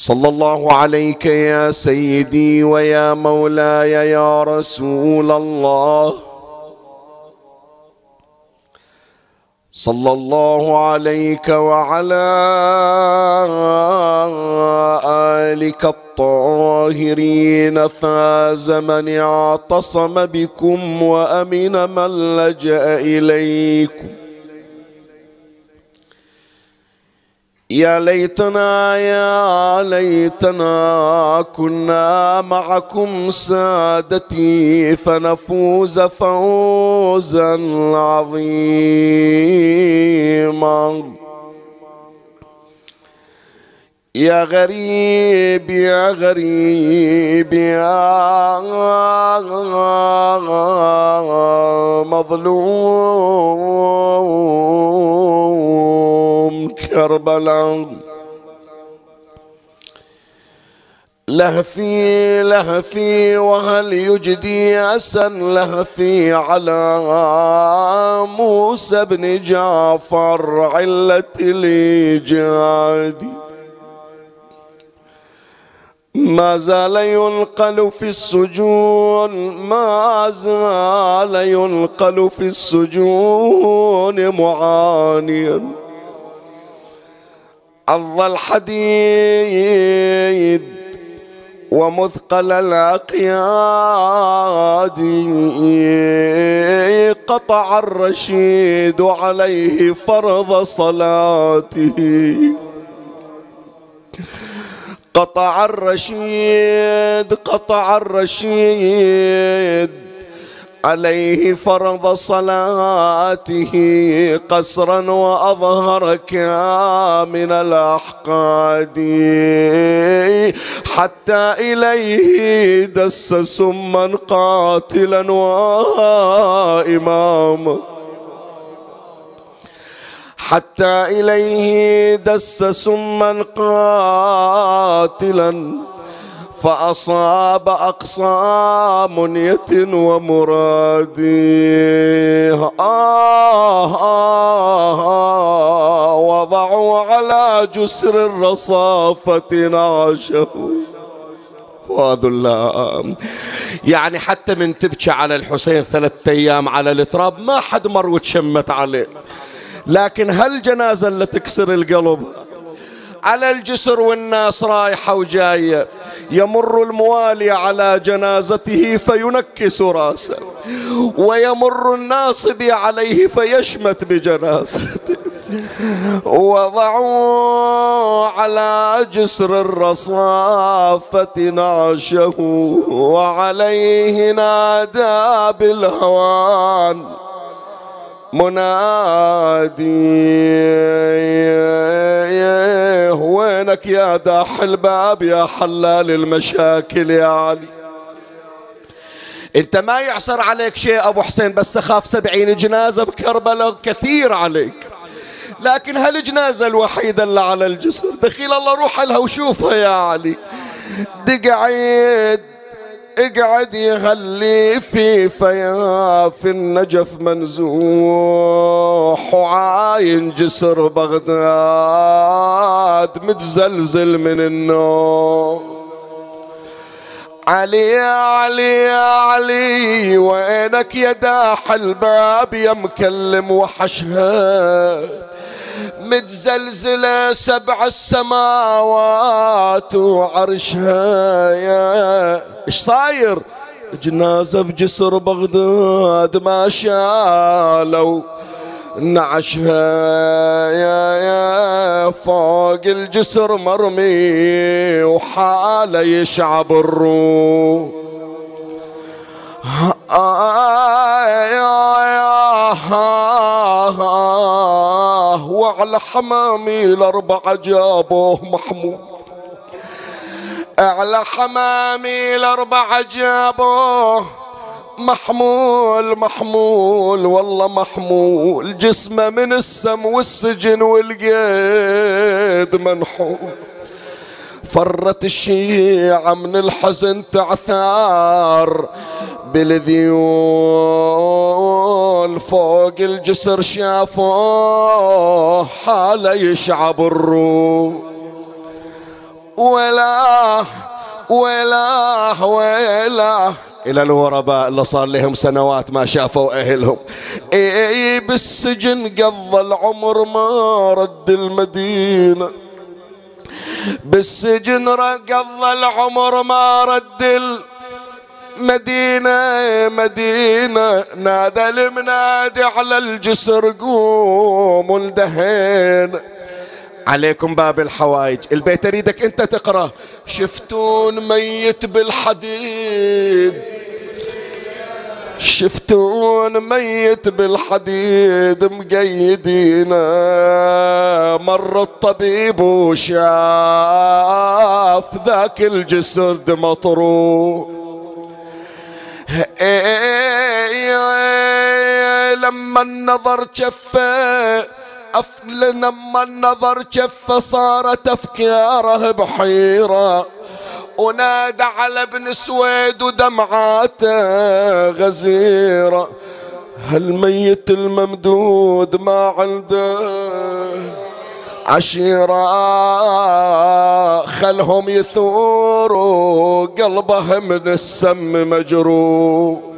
صلى الله عليك يا سيدي ويا مولاي يا رسول الله. صلى الله عليك وعلى آلك الطاهرين. فاز من اعتصم بكم وأمن من لجأ إليكم. يا ليتنا يا ليتنا كنا معكم سادتي فنفوز فوزا عظيما. يا غريب يا غريب يا مظلوم. كربلاء لهفي لهفي وهل يجدي أسا لهفي على موسى بن جعفر علة الإيجاد ما زال ينقل في السجون ما زال ينقل في السجون معانيا. عض الحديد ومثقل الأقياد قطع الرشيد عليه فرض صلاته. قطع الرشيد قطع الرشيد. عليه فرض صلاته قسرا وأظهر كامن الأحقاد. حتى إليه دس سما قاتلا واماما حتى إليه دس سما قاتلا فأصاب أقصى منية ومرادي آه, آه, آه وضعوا على جسر الرصافة نعشه. وذلا يعني حتى من تبكي على الحسين ثلاثة أيام على التراب ما حد مر وتشمت عليه. لكن هالجنازة اللي تكسر القلب على الجسر والناس رايحة وجاية يمر الموالي على جنازته فينكس راسه ويمر الناصب عليه فيشمت بجنازته. وضعوا على جسر الرصافة نعشه وعليه نادى بالهوان. منادي. وينك يا داح الباب يا حلال المشاكل يا علي؟ انت ما يعصر عليك شيء ابو حسين بس اخاف سبعين جنازة بكربلاء كثير عليك. لكن هالجنازة الوحيدة اللي على الجسر دخيل الله روح لها وشوفها يا علي. دقعيد اقعد يغلي في فياف النجف منزوح وعاين جسر بغداد متزلزل من النوم. علي يا علي يا علي وينك يا داح الباب يا مكلم وحشها. متزلزلة سبع السماوات وعرشها يا إيش صاير جنازة بجسر بغداد ما شالوا نعشها يا يا فوق الجسر مرمي وحاله يشعب الروح وعلى حمامي الأربعة جابوه محمود. على حمامي الأربعة جابوه محمول محمول والله محمول. جسمه من السم والسجن والقيد منحول فرت الشيعة من الحزن تعثار بالذيول فوق الجسر شافوه حاله يشعب الروح. ولا ولا ولا إلى الغرباء اللي صار لهم سنوات ما شافوا أهلهم. إي بالسجن قضى العمر ما رد المدينة. بالسجن قضى العمر ما رد المدينة مدينة نادى المنادي على الجسر قوم الدهين. عليكم باب الحوائج. البيت أريدك أنت تقرأ. شفتون ميت بالحديد؟ شفتون ميت بالحديد مقيدينا مر الطبيب وشاف ذاك الجسد مطروح. لما النظر شفه أفل لما النظر شف صارت أفكاره بحيرة. ونادى على ابن سويد ودمعاته غزيرة. هالميت الممدود ما عنده؟ عشيرة خلهم يثوروا قلبه من السم مجروح.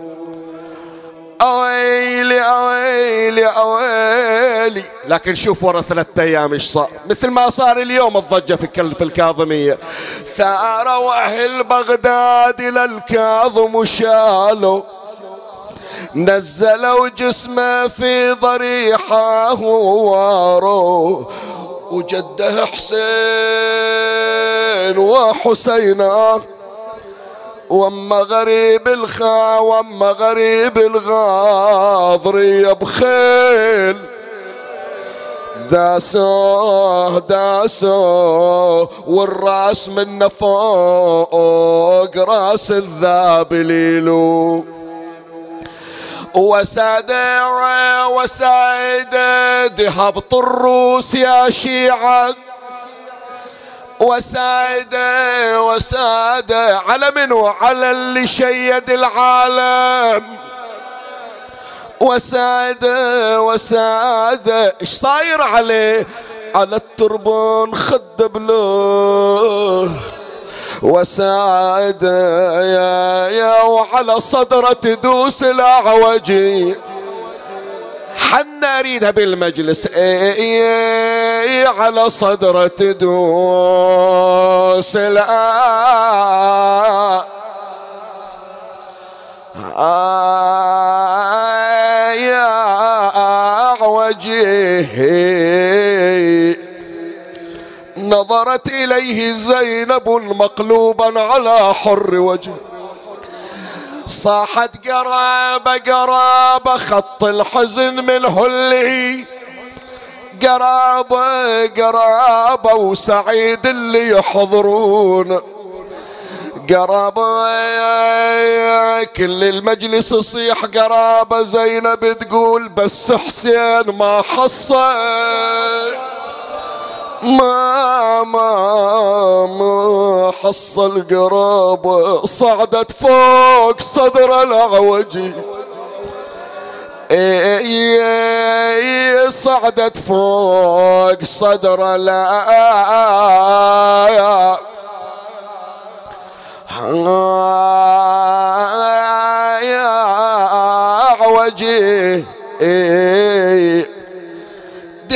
أويلي أويلي أويلي. لكن شوف ورا ثلاثة أيام إيش صار. مثل ما صار اليوم الضجة في في الكاظمية. ثاروا أهل بغداد إلى الكاظم وشالوا. نزلوا جسمه في ضريحه وواروا. وجده حسين وحسينه وأما غريب الخا وأما غريب الغاضري بخيل داسوه داسوه والراس من فوق راس الذابليلو وسادة وسادة دهبط الروس يا شيعة. وسادة وسادة على من وعلى اللي شيد العالم. وسادة وسادة إيش صاير عليه؟ على التربون خد بلوه. وسادة يا يا وعلى صدرة تدوس الأعوجي. حنا اريدها بالمجلس اي اي على صدرة تدوس. يا وجهي. نظرت إليه زينب مقلوبا على حر وجهه. صاحت قرابة قرابة خط الحزن من هلي. قرابة قرابة وسعيد اللي يحضرون. قرابة كل المجلس يصيح قرابة زينب تقول بس حسين ما حصل. ما ما ما حصل قرابة صعدت فوق صدر العوجي اي اي صعدت فوق صدر لا يا عوجي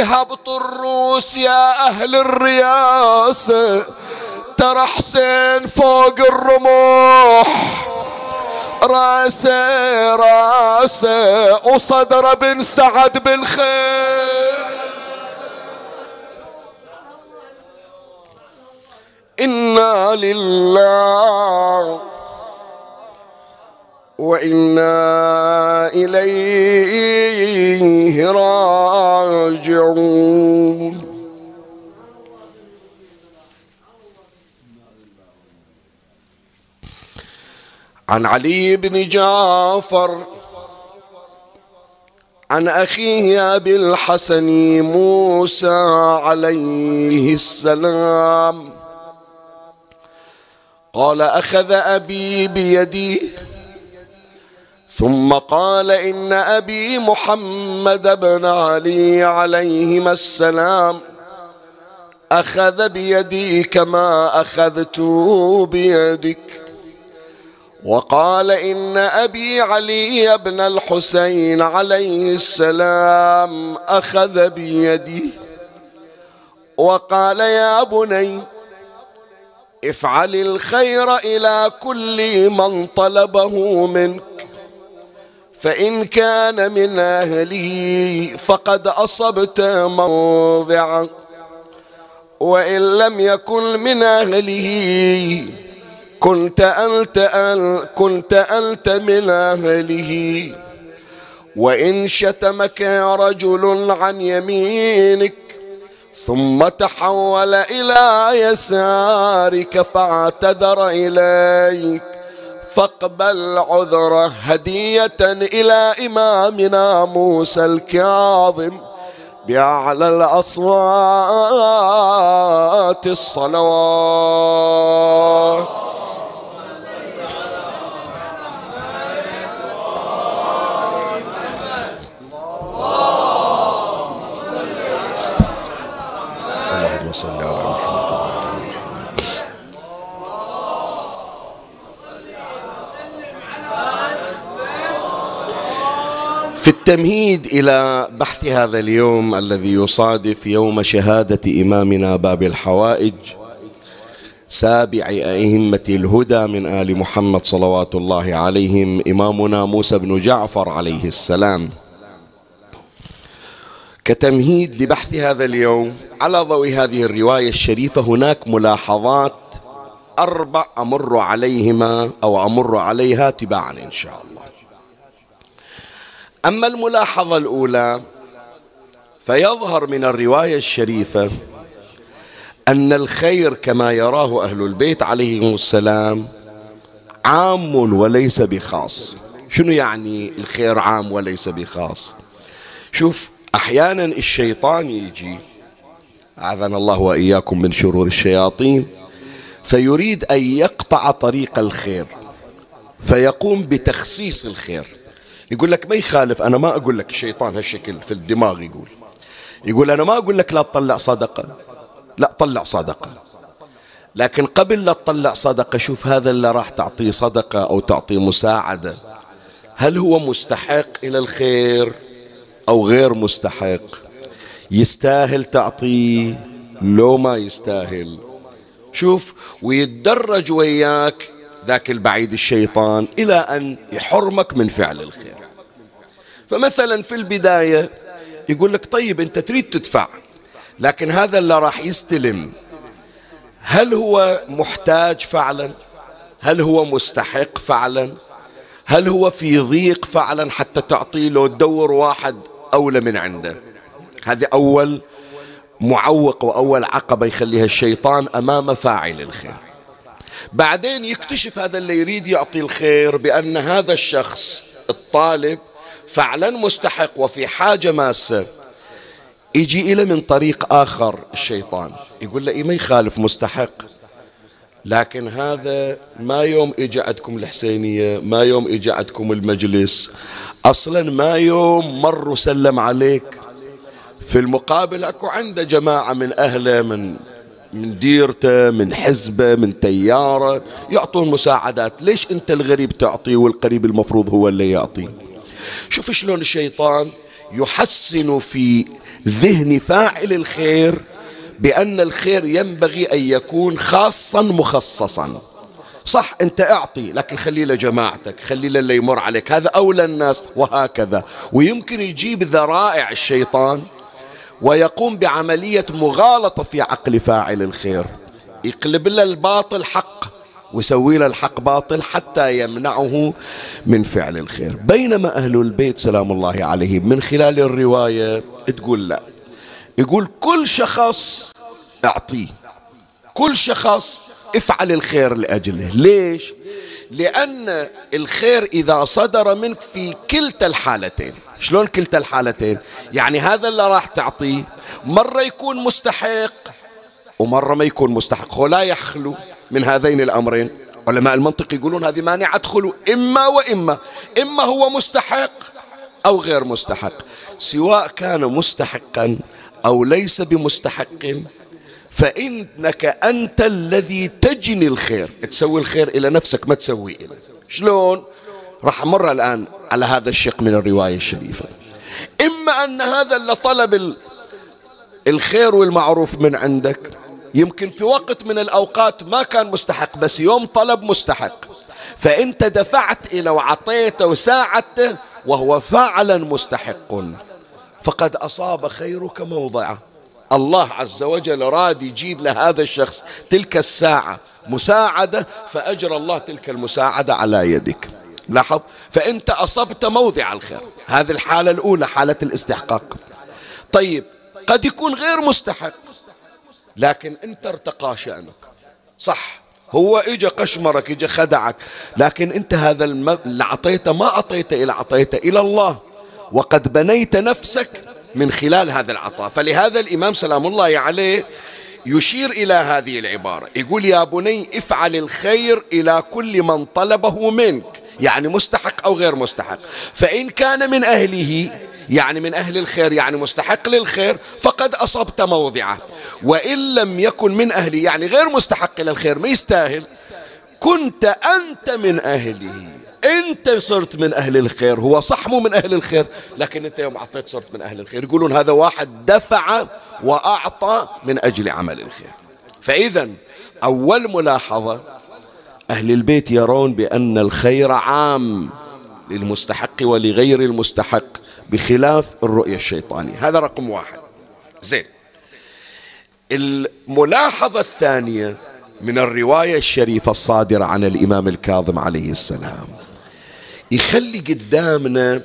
هبط الروس يا أهل الرياسة ترى حسين فوق الرموح. راسه راسه وصدر بن سعد بالخير. إنا لله وإنا إليه راجعون. عن علي بن جعفر عن أخيه أبي الحسن موسى عليه السلام. قال أخذ أبي بيدي ثم قال إن أبي محمد بن علي عليهما السلام أخذ بيدي كما أخذت بيدك. وقال إن أبي علي بن الحسين عليه السلام أخذ بيدي. وقال يا بني افعل الخير إلى كل من طلبه منك. فإن كان من أهلي فقد أصبت موضعا وإن لم يكن من أهله كنت أنت كنت أنت من أهله. وإن شتمك رجل عن يمينك ثم تحول إلى يسارك فاعتذر إليك. فاقبل عذره هدية إلى إمامنا موسى الكاظم بأعلى الأصوات الصلوات اللهم صل على في التمهيد إلى بحث هذا اليوم الذي يصادف يوم شهادة إمامنا باب الحوائج سابع أئمة الهدى من آل محمد صلوات الله عليهم إمامنا موسى بن جعفر عليه السلام. كتمهيد لبحث هذا اليوم على ضوء هذه الرواية الشريفة هناك ملاحظات أربع أمر عليهما أو أمر عليها تباعا إن شاء الله. أما الملاحظة الأولى فيظهر من الرواية الشريفة أن الخير كما يراه أهل البيت عليهم السلام عام وليس بخاص. شنو يعني الخير عام وليس بخاص؟ شوف أحيانا الشيطان يجي أعاذنا الله وإياكم من شرور الشياطين فيريد أن يقطع طريق الخير فيقوم بتخصيص الخير. يقول لك ما يخالف أنا ما أقول لك الشيطان هالشكل في الدماغ يقول. يقول أنا ما أقول لك لا تطلع صدقة. لا طلع صدقة. لكن قبل لا تطلع صدقة شوف هذا اللي راح تعطيه صدقة أو تعطيه مساعدة. هل هو مستحق إلى الخير أو غير مستحق؟ يستاهل تعطيه لو ما يستاهل. شوف ويتدرج وياك ذاك البعيد الشيطان إلى أن يحرمك من فعل الخير. فمثلا في البداية يقول لك طيب أنت تريد تدفع لكن هذا اللي راح يستلم. هل هو محتاج فعلا؟ هل هو مستحق فعلا؟ هل هو في ضيق فعلا حتى تعطيه له تدور واحد أولى من عنده؟ هذه أول معوق وأول عقبة يخليها الشيطان أمام فاعل الخير. بعدين يكتشف هذا اللي يريد يعطي الخير بأن هذا الشخص الطالب فعلا مستحق وفي حاجة ماسة. يجي إلى من طريق آخر الشيطان. يقول له إيه ما يخالف مستحق. لكن هذا ما يوم اجى عندكم الحسينية ما اجى إجا عندكم المجلس. أصلا ما يوم مر وسلم عليك. في المقابل أكو عنده جماعة من أهله من من ديرته من حزبه من تياره يعطون مساعدات. ليش أنت الغريب تعطي والقريب المفروض هو اللي يعطي؟ شوف شلون الشيطان يحسن في ذهن فاعل الخير بأن الخير ينبغي أن يكون خاصا مخصصا. صح أنت أعطي لكن خلي لجماعتك خلي للي يمر عليك. هذا أولى الناس وهكذا. ويمكن يجيب ذرائع الشيطان ويقوم بعملية مغالطة في عقل فاعل الخير. يقلب له الباطل حق ويسوي له الحق باطل حتى يمنعه من فعل الخير. بينما أهل البيت سلام الله عليهم من خلال الرواية تقول لا. يقول كل شخص أعطيه. كل شخص افعل الخير لأجله. ليش؟ لأن الخير إذا صدر منك في كلتا الحالتين. شلون كلتا الحالتين يعني هذا اللي راح تعطيه مرة يكون مستحق ومرة ما يكون مستحق. هو لا يخلو من هذين الأمرين. علماء المنطق يقولون هذه مانعة خلو إما وإما. إما هو مستحق أو غير مستحق. سواء كان مستحقا أو ليس بمستحق فإنك أنت الذي تجني الخير. تسوي الخير إلى نفسك ما تسوي إلى. شلون؟ راح أمر الآن على هذا الشق من الرواية الشريفة. إما أن هذا اللي طلب الخير والمعروف من عندك يمكن في وقت من الأوقات ما كان مستحق بس يوم طلب مستحق. فأنت دفعت إلى وعطيته وساعدته وهو فعلا مستحق. فقد أصاب خيرك موضعه الله عز وجل راد يجيب لهذا الشخص تلك الساعة مساعدة فأجرى الله تلك المساعدة على يدك. لاحظ؟ فأنت أصبت موضع الخير. هذه الحالة الأولى حالة الاستحقاق. طيب قد يكون غير مستحق لكن أنت ارتقى شأنك. صح هو اجى قشمرك اجى خدعك لكن أنت هذا اللي أعطيته ما أعطيته إلى أعطيته إلى الله. وقد بنيت نفسك من خلال هذا العطاء. فلهذا الإمام سلام الله عليه يشير إلى هذه العبارة. يقول يا بني افعل الخير إلى كل من طلبه منك. يعني مستحق أو غير مستحق. فإن كان من أهله يعني من أهل الخير يعني مستحق للخير فقد أصبت موضعه. وإن لم يكن من أهله يعني غير مستحق للخير ما يستاهل. كنت أنت من أهله. أنت صرت من أهل الخير. هو صح مو من أهل الخير لكن أنت يوم اعطيت صرت من أهل الخير. يقولون هذا واحد دفع وأعطى من أجل عمل الخير. فاذا أول ملاحظة أهل البيت يرون بأن الخير عام للمستحق ولغير المستحق بخلاف الرؤية الشيطانية. هذا رقم واحد. زين. الملاحظة الثانية من الرواية الشريفة الصادرة عن الإمام الكاظم عليه السلام. يخلي قدامنا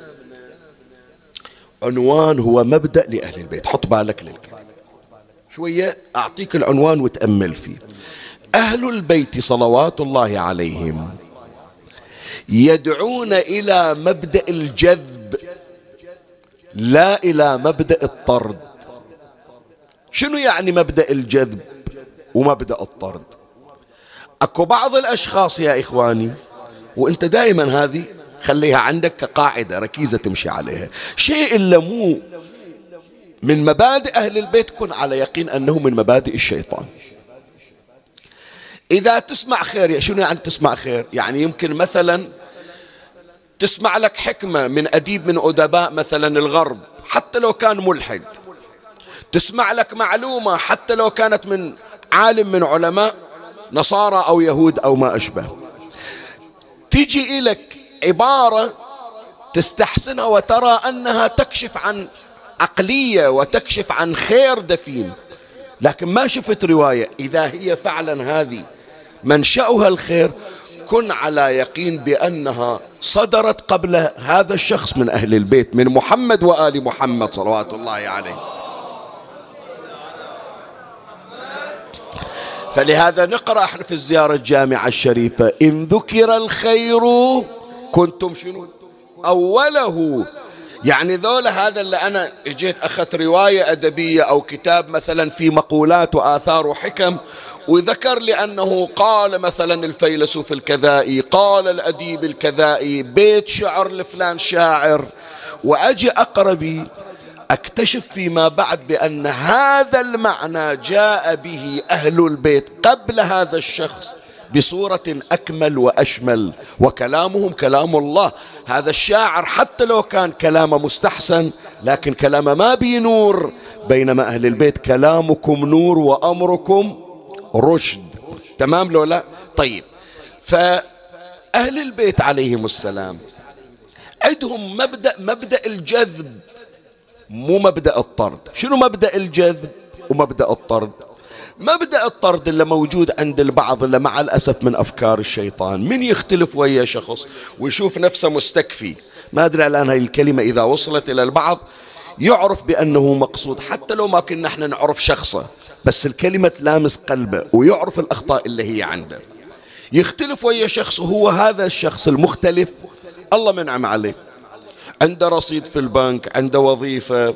عنوان هو مبدأ لأهل البيت. حط بالك للكلام. شوية أعطيك العنوان وتأمل فيه. أهل البيت صلوات الله عليهم يدعون إلى مبدأ الجذب لا إلى مبدأ الطرد. شنو يعني مبدأ الجذب ومبدأ الطرد؟ أكو بعض الأشخاص يا إخواني وأنت دائما هذه خليها عندك كقاعدة ركيزة تمشي عليها. شيء إلا مو من مبادئ أهل البيت كن على يقين أنه من مبادئ الشيطان. إذا تسمع خير شنو يعني تسمع خير؟ يعني يمكن مثلا تسمع لك حكمة من أديب من أدباء مثلا الغرب حتى لو كان ملحد. تسمع لك معلومة حتى لو كانت من عالم من علماء نصارى أو يهود أو ما أشبه. تيجي إلك عبارة تستحسنها وترى أنها تكشف عن عقلية وتكشف عن خير دفين. لكن ما شفت رواية إذا هي فعلا هذه. منشأها الخير. كن على يقين بأنها صدرت قبل هذا الشخص من أهل البيت من محمد وآل محمد صلوات الله عليه. فلهذا نقرأ إحنا في الزيارة الجامعة الشريفة إن ذكر الخير كنتم شنو؟ أوله. يعني ذولا هذا اللي أنا اجيت أخذت رواية أدبية أو كتاب مثلا في مقولات وآثار وحكم وذكر لي أنه قال مثلا الفيلسوف الكذائي قال الأديب الكذائي بيت شعر لفلان شاعر. وأجي أقربي أكتشف فيما بعد بأن هذا المعنى جاء به أهل البيت قبل هذا الشخص بصورة أكمل وأشمل. وكلامهم كلام الله. هذا الشاعر حتى لو كان كلامه مستحسن لكن كلامه ما بي نور بينما أهل البيت كلامكم نور وأمركم رشد. تمام لو لا؟ طيب. فأهل البيت عليهم السلام عندهم مبدأ مبدأ الجذب مو مبدأ الطرد. شنو مبدأ الجذب ومبدأ الطرد؟ مبدأ الطرد اللي موجود عند البعض اللي مع الأسف من أفكار الشيطان. من يختلف ويا شخص ويشوف نفسه مستكفي. ما أدري الآن هاي الكلمة إذا وصلت إلى البعض يعرف بأنه مقصود. حتى لو ما كنا إحنا نعرف شخصه. بس الكلمة تلامس قلبه ويعرف الأخطاء اللي هي عنده. يختلف ويا شخص وهو هذا الشخص المختلف. الله منعم عليه. عنده رصيد في البنك عنده وظيفة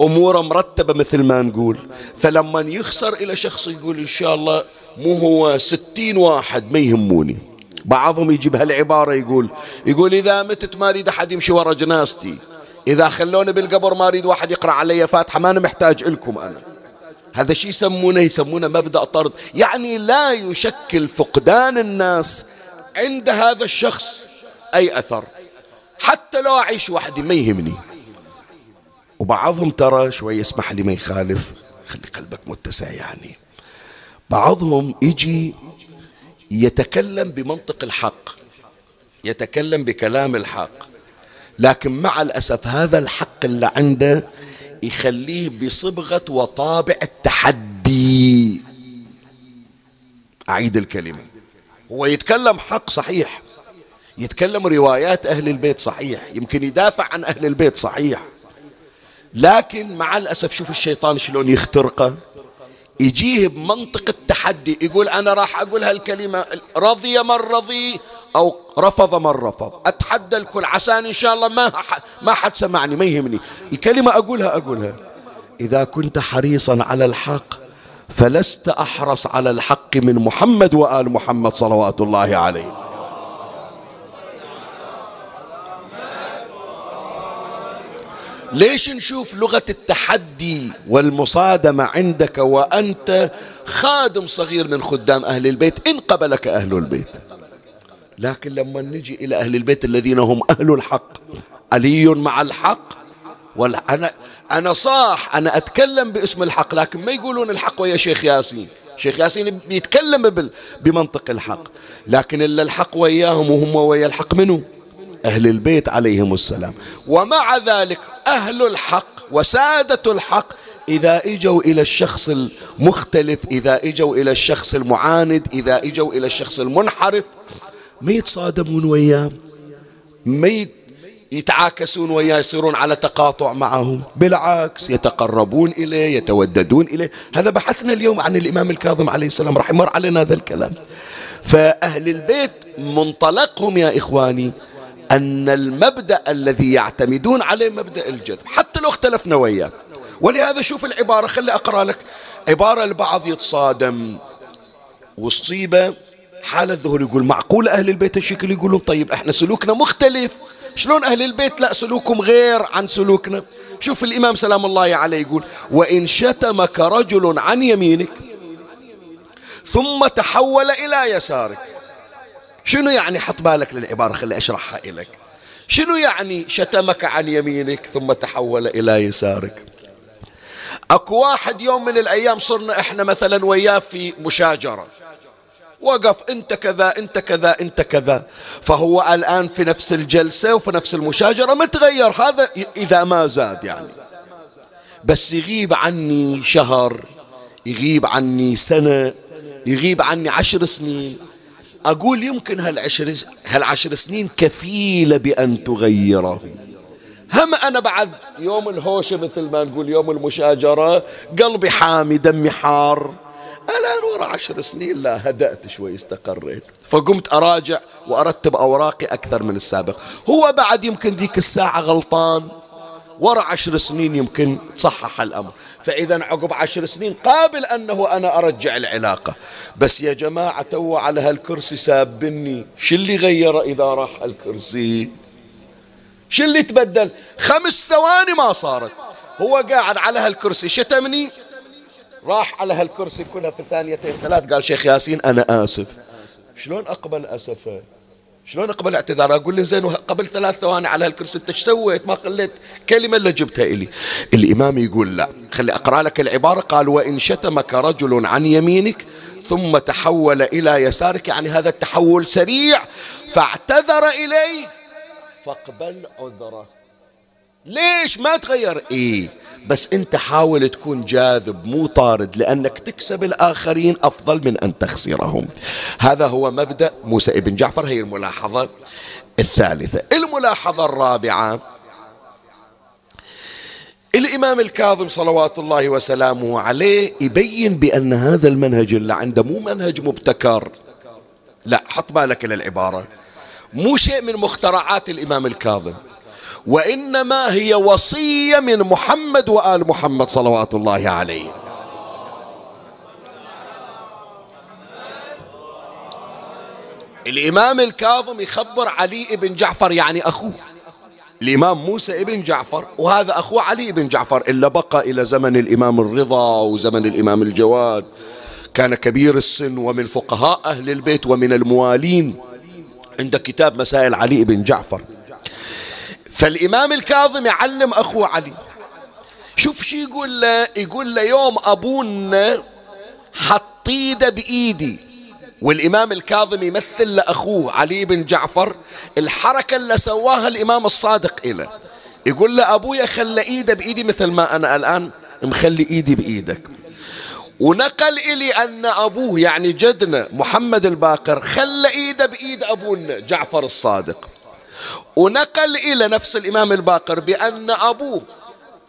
أموره مرتبة مثل ما نقول. فلما يخسر إلى شخص يقول إن شاء الله مو هو ستين واحد ما يهموني. بعضهم يجيب هالعبارة يقول يقول إذا متت ما أريد أحد يمشي ورا جنازتي. إذا خلوني بالقبر ما أريد واحد يقرأ علي فاتحة ما أنا محتاج إلكم أنا. هذا شيء يسمونه يسمونه مبدأ طرد. يعني لا يشكل فقدان الناس عند هذا الشخص أي أثر. حتى لو أعيش وحدي ما يهمني. وبعضهم ترى شوي يسمح لي ما يخالف. خلي قلبك متسع يعني. بعضهم يجي يتكلم بمنطق الحق. يتكلم بكلام الحق. لكن مع الأسف هذا الحق اللي عنده يخليه بصبغة وطابع التحدي. أعيد الكلمة. هو يتكلم حق صحيح. يتكلم روايات أهل البيت صحيح. يمكن يدافع عن أهل البيت صحيح. لكن مع الأسف شوف الشيطان شلون يخترقه. يجيه بمنطق التحدي. يقول أنا راح أقول هالكلمة. رضي من رضي أو رفض من رفض. أتحدى الكل عساني إن شاء الله ما ما حد سمعني ما يهمني. الكلمة أقولها أقولها. إذا كنت حريصا على الحق فلست أحرص على الحق من محمد وآل محمد صلوات الله عليه. ليش نشوف لغة التحدي والمصادمة عندك وأنت خادم صغير من خدام أهل البيت؟ إن قبلك أهل البيت. لكن لما نجي إلى أهل البيت الذين هم أهل الحق علي مع الحق؟ أنا أنا صاح أنا أتكلم باسم الحق لكن ما يقولون الحق ويا شيخ ياسين. شيخ ياسين بيتكلم بمنطق الحق. لكن إلا الحق وياهم وهم ويا الحق منه أهل البيت عليهم السلام. ومع ذلك أهل الحق وسادة الحق إذا إجوا إلى الشخص المختلف إذا إجوا إلى الشخص المعاند إذا إجوا إلى الشخص المنحرف ما يتصادمون وياه. ما يتعاكسون وياه يصيرون على تقاطع معه بالعكس يتقربون إليه يتوددون إليه. هذا بحثنا اليوم عن الإمام الكاظم عليه السلام راح يمر علينا هذا الكلام. فأهل البيت منطلقهم يا إخواني أن المبدأ الذي يعتمدون عليه مبدأ الجذب حتى لو اختلفنا وياه. ولهذا شوف العبارة خلي أقرأ لك. عبارة البعض يتصادم. والصيبة حال الظهور يقول معقول أهل البيت الشكل يقولون طيب إحنا سلوكنا مختلف. شلون أهل البيت؟ لا سلوكهم غير عن سلوكنا. شوف الإمام سلام الله عليه يقول وإن شتمك رجل عن يمينك ثم تحول إلى يسارك. شنو يعني حط بالك للعبارة؟ خلي أشرحها لك شنو يعني شتمك عن يمينك ثم تحول إلى يسارك؟ أكو واحد يوم من الأيام صرنا إحنا مثلا وياه في مشاجرة. وقف أنت كذا أنت كذا أنت كذا. فهو الآن في نفس الجلسة وفي نفس المشاجرة متغير. هذا إذا ما زاد يعني. بس يغيب عني شهر يغيب عني سنة يغيب عني عشر سنين. أقول يمكن هالعشر, هالعشر سنين كفيلة بأن تغيره. هم أنا بعد يوم الهوشة مثل ما نقول يوم المشاجرة قلبي حامي دمي حار. ورا عشر سنين لا هدأت شوي استقريت. فقمت أراجع وأرتب أوراقي أكثر من السابق. هو بعد يمكن ذيك الساعة غلطان ورا عشر سنين يمكن تصحح الأمر. فإذا عقب عشر سنين قابل أنه أنا أرجع العلاقة. بس يا جماعة تو على هالكرسي سابني. شو اللي غير إذا راح الكرسي شو اللي تبدل؟ خمس ثواني ما صارت. هو قاعد على هالكرسي. شتمني؟ راح على هالكرسي كلها في ثانيتين ثلاث. قال شيخ ياسين أنا آسف. شلون أقبل أسفه شلون أقبل اعتذار؟ أقول له زين قبل ثلاث ثواني على هالكرسي إيش سويت؟ ما قلت كلمة إلا جبتها إلي. الإمام يقول لا. خلي أقرأ لك العبارة. قال وإن شتمك رجل عن يمينك ثم تحول إلى يسارك يعني هذا التحول سريع. فاعتذر إليه. فاقبل عذره. ليش؟ ما تغير. إيه. بس أنت حاول تكون جاذب مو طارد لأنك تكسب الآخرين أفضل من أن تخسرهم. هذا هو مبدأ موسى ابن جعفر هي الملاحظة الثالثة. الملاحظة الرابعة الإمام الكاظم صلوات الله وسلامه عليه يبين بأن هذا المنهج اللي عنده مو منهج مبتكر. لا حط بالك للعبارة. مو شيء من مخترعات الإمام الكاظم. وإنما هي وصية من محمد وآل محمد صلوات الله عليه. الإمام الكاظم يخبر علي بن جعفر يعني أخوه. الإمام موسى ابن جعفر وهذا أخوه علي بن جعفر إلا بقى إلى زمن الإمام الرضا وزمن الإمام الجواد. كان كبير السن ومن فقهاء أهل البيت ومن الموالين. عند كتاب مسائل علي بن جعفر. فالإمام الكاظم يعلم أخوه علي. شوف شو يقول له يقول له يوم أبونا حط ايده بإيدي والإمام الكاظم يمثل لأخوه علي بن جعفر الحركة اللي سواها الإمام الصادق إله. يقول له أبويا خلى إيده بإيدي مثل ما أنا الآن مخلي إيدي بإيدك. ونقل إلي أن أبوه يعني جدنا محمد الباقر خلى إيده بإيد أبونا جعفر الصادق. ونقل إلى نفس الإمام الباقر بأن أبوه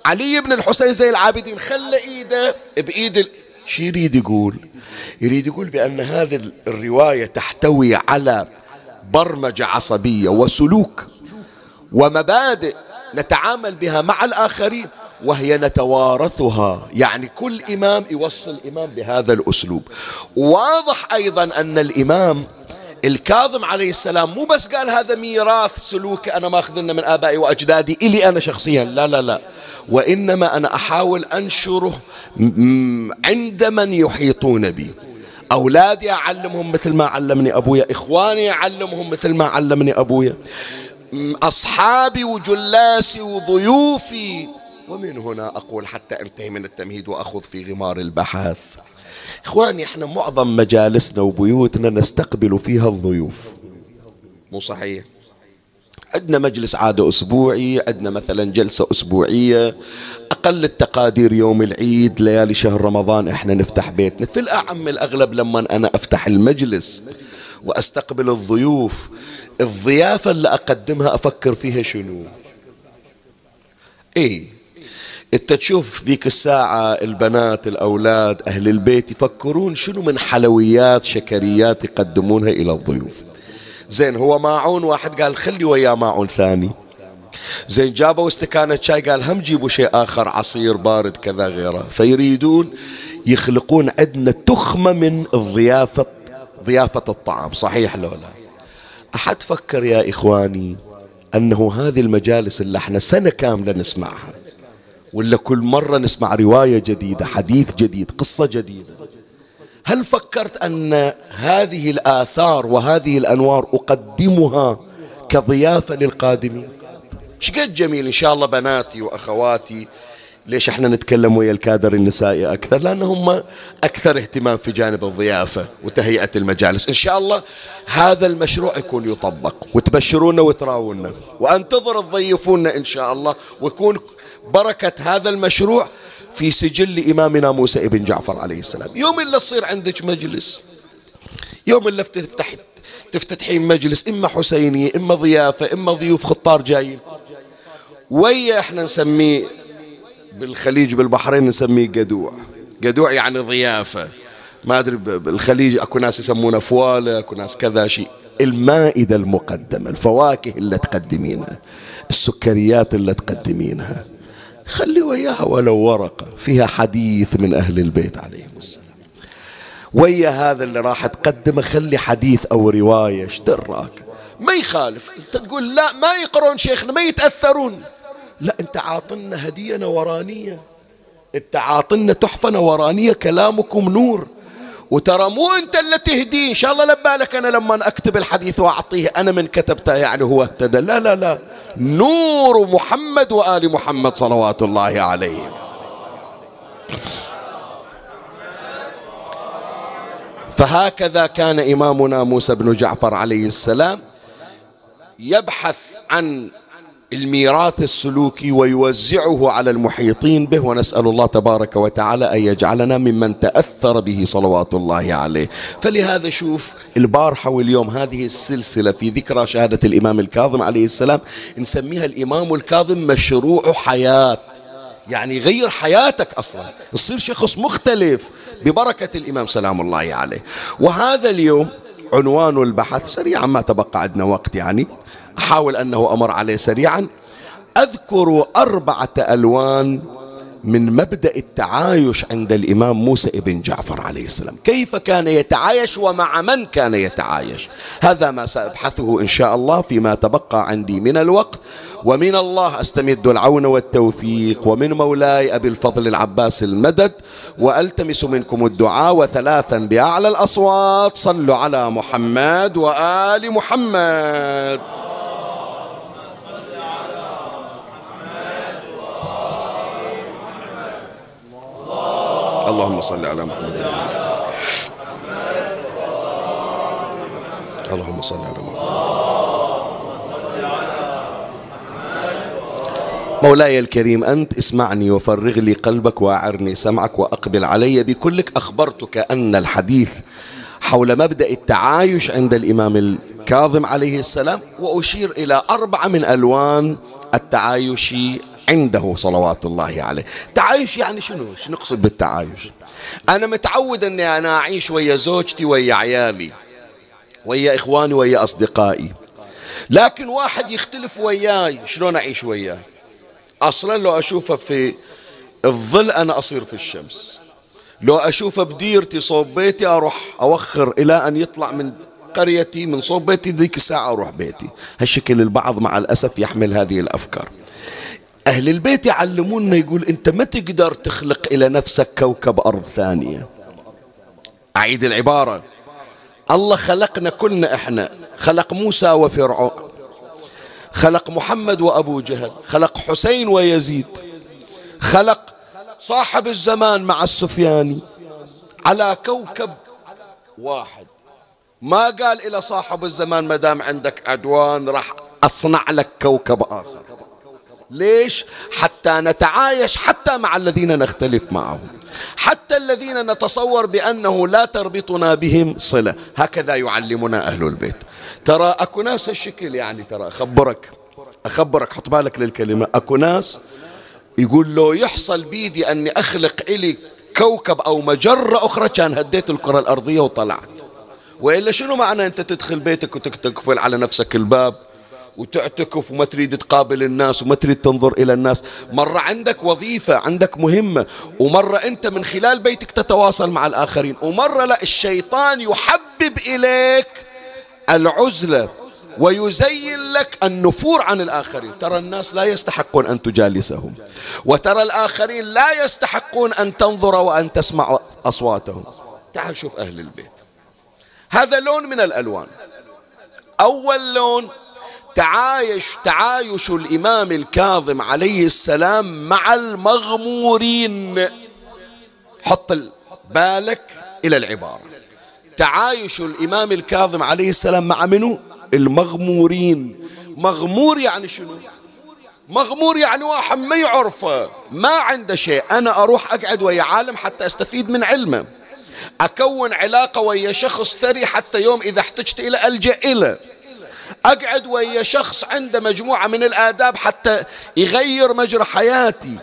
علي بن الحسين زي العابدين خلى إيده بإيد شو يريد يقول؟ يريد يقول بأن هذه الرواية تحتوي على برمجة عصبية وسلوك ومبادئ نتعامل بها مع الآخرين وهي نتوارثها. يعني كل إمام يوصل الإمام بهذا الأسلوب. واضح أيضا أن الإمام الكاظم عليه السلام مو بس قال هذا ميراث سلوك أنا ماخذنه من آبائي وأجدادي إلي أنا شخصيا. لا لا لا. وإنما أنا أحاول أنشره عند من يحيطون بي. أولادي أعلمهم مثل ما علمني أبويا إخواني أعلمهم مثل ما علمني أبويا. أصحابي وجلاسي وضيوفي. ومن هنا أقول حتى أنتهي من التمهيد وأخذ في غمار البحث. إخواني إحنا معظم مجالسنا وبيوتنا نستقبل فيها الضيوف. مو صحيح. عندنا مجلس عادة أسبوعي عندنا مثلا جلسة أسبوعية أقل التقادير يوم العيد ليالي شهر رمضان إحنا نفتح بيتنا. في الأعم الأغلب لما أنا أفتح المجلس وأستقبل الضيوف الضيافة اللي أقدمها أفكر فيها شنو؟ إيه انت تشوف ذيك الساعة البنات الأولاد أهل البيت يفكرون شنو من حلويات شكريات يقدمونها إلى الضيوف. زين هو ماعون واحد قال خلي وياه ماعون ثاني. زين جابوا استكانة شاي قال هم جيبوا شيء آخر عصير بارد كذا غيره. فيريدون يخلقون عندنا تخمة من الضيافة ضيافة الطعام. صحيح لو لا؟ أحد فكر يا إخواني أنه هذه المجالس اللي إحنا سنة كاملة نسمعها. ولا كل مرة نسمع رواية جديدة حديث جديد قصة جديدة. هل فكرت أن هذه الآثار وهذه الأنوار أقدمها كضيافة للقادمين؟ شقد جميل إن شاء الله بناتي وأخواتي ليش إحنا نتكلم ويا الكادر النسائي أكثر؟ لأنهم أكثر اهتمام في جانب الضيافة وتهيئة المجالس. إن شاء الله هذا المشروع يكون يطبق. وتبشرونا وتراونا. وأنتظر تضيفونا إن شاء الله. ويكون بركة هذا المشروع في سجل إمامنا موسى ابن جعفر عليه السلام. يوم اللي تصير عندك مجلس. يوم اللي تفتح تفتتحين مجلس. إما حسينية إما ضيافة إما ضيوف خطار جايين. ويا إحنا نسميه بالخليج بالبحرين نسميه قدوع. قدوع يعني ضيافة. ما أدري بالخليج أكو ناس يسمونه فوالة أكو ناس كذا شيء. المائدة المقدمة الفواكه اللي تقدمينها السكريات اللي تقدمينها. خلي وياها ولو ورقة فيها حديث من أهل البيت عليهم السلام. ويا هذا اللي راح تقدمه خلي حديث أو رواية اشتراك ما يخالف. أنت تقول لا ما يقرون شيخنا ما يتأثرون. لا انت عاطلنا هدية نورانية. انت عاطلنا تحفة نورانية كلامكم نور. وترى مو انت اللي تهدي. إن شاء الله لبالك أنا لما أكتب الحديث وأعطيه أنا من كتبته يعني هو اهتدى. لا لا لا. نور محمد وآل محمد صلوات الله عليه. فهكذا كان إمامنا موسى بن جعفر عليه السلام يبحث عن الميراث السلوكي ويوزعه على المحيطين به ونسأل الله تبارك وتعالى أن يجعلنا ممن تأثر به صلوات الله عليه. فلهذا شوف البارحة واليوم هذه السلسلة في ذكرى شهادة الإمام الكاظم عليه السلام نسميها الإمام الكاظم مشروع حياة. يعني غير حياتك أصلا. تصير شخص مختلف ببركة الإمام سلام الله عليه. وهذا اليوم عنوان البحث سريعا ما تبقى عندنا وقت يعني. أحاول أنه أمر عليه سريعا. أذكر أربعة ألوان من مبدأ التعايش عند الإمام موسى ابن جعفر عليه السلام. كيف كان يتعايش ومع من كان يتعايش؟ هذا ما سأبحثه إن شاء الله فيما تبقى عندي من الوقت. ومن الله أستمد العون والتوفيق. ومن مولاي أبي الفضل العباس المدد. وألتمس منكم الدعاء وثلاثا بأعلى الأصوات. صلوا على محمد وآل محمد. اللهم صل على محمد. اللهم صل على محمد. مولاي الكريم أنت اسمعني وفرغ لي قلبك وأعرني سمعك وأقبل علي بكلك أخبرتك أن الحديث حول مبدأ التعايش عند الإمام الكاظم عليه السلام وأشير إلى أربعة من ألوان التعايش عنده صلوات الله عليه. تعايش يعني شنو؟ شنو نقصد بالتعايش؟ أنا متعود أني أنا أعيش ويا زوجتي ويا عيالي ويا إخواني ويا أصدقائي. لكن واحد يختلف وياي شلون أعيش وياه؟ أصلا لو أشوفه في الظل أنا أصير في الشمس. لو أشوفه بديرتي صوب بيتي أروح أوخر إلى أن يطلع من قريتي من صوب بيتي ذيك الساعة أروح بيتي. هالشكل البعض مع الأسف يحمل هذه الأفكار. أهل البيت يعلمونا يقول أنت ما تقدر تخلق إلى نفسك كوكب أرض ثانية. أعيد العبارة. الله خلقنا كلنا إحنا. خلق موسى وفرعون. خلق محمد وأبو جهل. خلق حسين ويزيد. خلق صاحب الزمان مع السفياني. على كوكب واحد. ما قال إلى صاحب الزمان ما دام عندك عدوان راح أصنع لك كوكب آخر. ليش؟ حتى نتعايش حتى مع الذين نختلف معهم. حتى الذين نتصور بأنه لا تربطنا بهم صلة. هكذا يعلمنا أهل البيت. ترى أكو ناس هالشكل يعني ترى أخبرك. أخبرك حط بالك للكلمة. أكو ناس يقول لو يحصل بيدي أني أخلق إلي كوكب أو مجرة أخرى كان هديت الكرة الأرضية وطلعت. وإلا شنو معنى أنت تدخل بيتك وتقفل على نفسك الباب؟ وتعتكف وما تريد تقابل الناس وما تريد تنظر إلى الناس. مرة عندك وظيفة عندك مهمة ومرة أنت من خلال بيتك تتواصل مع الآخرين ومرة لا الشيطان يحبب إليك العزلة ويزين لك النفور عن الآخرين. ترى الناس لا يستحقون أن تجالسهم وترى الآخرين لا يستحقون أن تنظر وأن تسمع أصواتهم. تعال شوف أهل البيت. هذا لون من الألوان. أول لون تعايش تعايش الإمام الكاظم عليه السلام مع المغمورين. حط بالك إلى العبارة. تعايش الإمام الكاظم عليه السلام مع منو؟ المغمورين. مغمور يعني شنو؟ مغمور يعني واحد ما يعرفه ما عنده شيء. أنا أروح أقعد ويا عالم حتى أستفيد من علمه. أكون علاقة ويا شخص ثري حتى يوم إذا احتجت إلى ألجأ إليه أقعد ويا شخص عنده مجموعة من الآداب حتى يغير مجرى حياتي.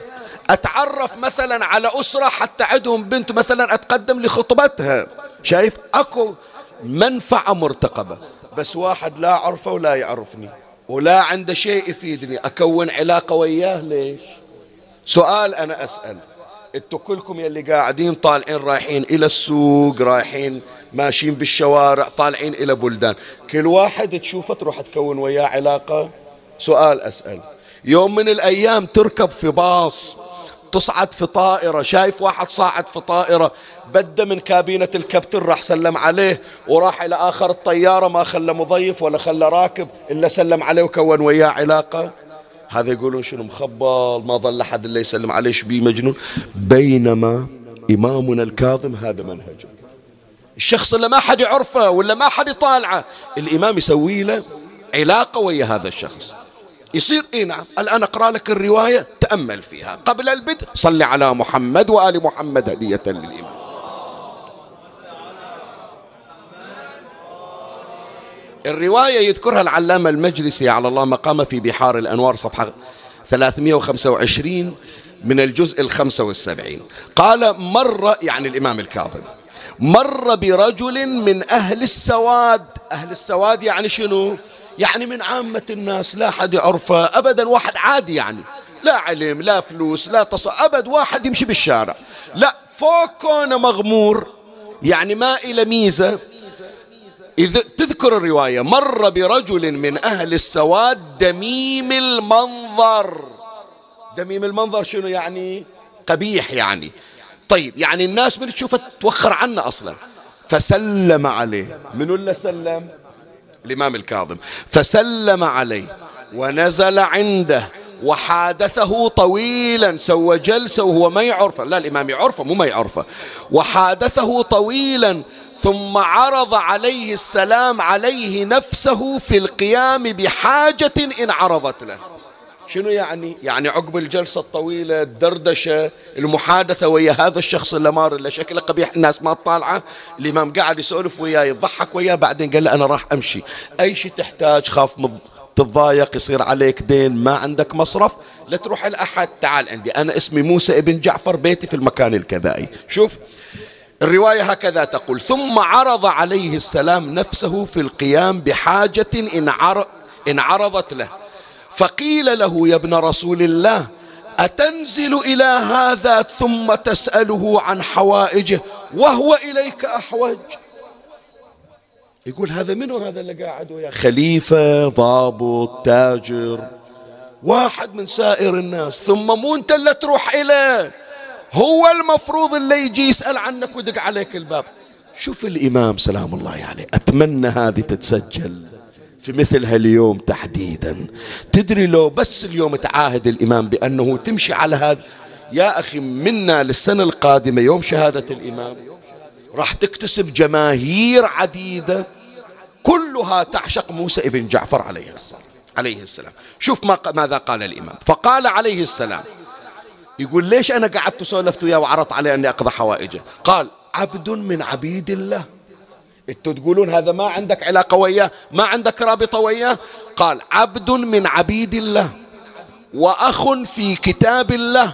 أتعرف مثلا على أسرة حتى عندهم بنت مثلا أتقدم لخطبتها. شايف؟ أكو منفعة مرتقبة. بس واحد لا أعرفه ولا يعرفني. ولا عنده شيء يفيدني. أكون علاقة وياه ليش؟ سؤال أنا أسأل. أنتوا كلكم يلي قاعدين طالعين رايحين إلى السوق رايحين ماشيين بالشوارع طالعين إلى بلدان. كل واحد تشوفه تروح تكون وياه علاقة؟ سؤال أسأل. يوم من الأيام تركب في باص تصعد في طائرة شايف واحد صاعد في طائرة بدأ من كابينة الكابتن راح سلم عليه وراح إلى آخر الطيارة ما خلى مضيف ولا خلى راكب إلا سلم عليه وكون وياه علاقة؟ هذا يقولون شنو مخبل ما ظل أحد إلا يسلم. عليه شبيه مجنون؟ بينما إمامنا الكاظم هذا منهجه الشخص اللي ما حد يعرفه ولا ما حد يطالعه الإمام يسوي له علاقة ويا هذا الشخص. يصير اي نعم الآن أقرأ لك الرواية تأمل فيها. قبل البدء صل على محمد وآل محمد هدية للإمام. الرواية يذكرها العلامة المجلسي على الله مقامه في بحار الأنوار صفحة 325 من الجزء الخمسة والسبعين. قال مر يعني الإمام الكاظم مر برجل من أهل السواد. أهل السواد يعني شنو؟ يعني من عامة الناس لا حد يعرفه أبدا واحد عادي يعني لا علم لا فلوس لا تص أبد واحد يمشي بالشارع. لا فوق كونه مغمور يعني ما إلى ميزة إذ تذكر الرواية مر برجل من أهل السواد دميم المنظر. دميم المنظر شنو يعني؟ قبيح يعني. طيب يعني الناس من تشوفه توخر عنه أصلا. فسلم عليه. من اللي سلم؟ الإمام الكاظم. فسلم عليه ونزل عنده وحادثه طويلا. سوى جلسة وهو ما يعرفه. لا الإمام يعرفه مو ما يعرفه. وحادثه طويلا. ثم عرض عليه السلام عليه نفسه في القيام بحاجة إن عرضت له. شنو يعني؟ يعني عقب الجلسة الطويلة الدردشة المحادثة ويا هذا الشخص اللي مار اللي شكله قبيح الناس ما تطالعه الإمام قاعد يسولف وياه يضحك وياه بعدين قال له أنا راح أمشي. أي شيء تحتاج خاف تتضايق يصير عليك دين ما عندك مصرف لا تروح لأحد. تعال عندي أنا اسمي موسى ابن جعفر بيتي في المكان الكذائي. شوف الرواية هكذا تقول ثم عرض عليه السلام نفسه في القيام بحاجة إن, عر... إن عرضت له. فقيل له يا ابن رسول الله أتنزل إلى هذا ثم تسأله عن حوائجه وهو إليك أحوج؟ يقول هذا منو هذا اللي قاعد وياه خليفة ضابط تاجر واحد من سائر الناس ثم مو أنت اللي تروح إليه. هو المفروض اللي يجي يسأل عنك ويدق عليك الباب. شوف الإمام سلام الله عليه يعني أتمنى هذه تتسجل في مثل هاليوم تحديدا. تدري لو بس اليوم تعاهد الإمام بأنه تمشي على هذا؟ يا أخي منا للسنة القادمة يوم شهادة الإمام راح تكتسب جماهير عديدة كلها تعشق موسى ابن جعفر عليه السلام. عليه السلام. شوف ما ماذا قال الإمام. فقال عليه السلام يقول ليش أنا قعدت سولفت وياه وعرضت عليه أني أقضى حوائجه؟ قال عبد من عبيد الله. أنتوا تقولون هذا ما عندك علاقة وياه؟ ما عندك رابطة وياه؟ قال عبد من عبيد الله وأخ في كتاب الله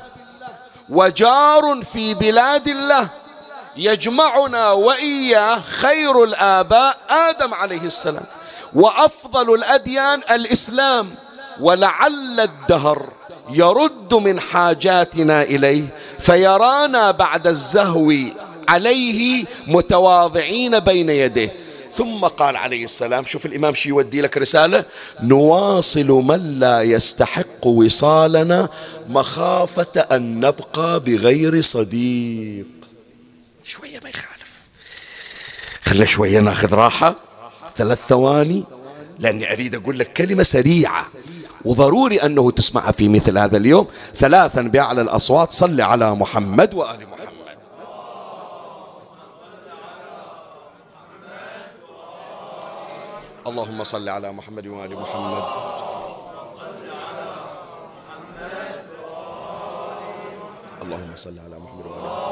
وجار في بلاد الله يجمعنا وإياه خير الآباء آدم عليه السلام وأفضل الأديان الإسلام ولعل الدهر. يرد من حاجاتنا إليه فيرانا بعد الزهو عليه متواضعين بين يديه. ثم قال عليه السلام شوف الإمام شي يودي لك رسالة نواصل من لا يستحق وصالنا مخافة أن نبقى بغير صديق. شوية ما يخالف. خلنا شوية ناخذ راحة. ثلاث ثواني لأني أريد أقول لك كلمة سريعة. وضروري أنه تسمعها في مثل هذا اليوم. ثلاثا بأعلى الأصوات صل على محمد وآل محمد. اللهم صل على محمد وآل محمد. اللهم صل على محمد وآل محمد.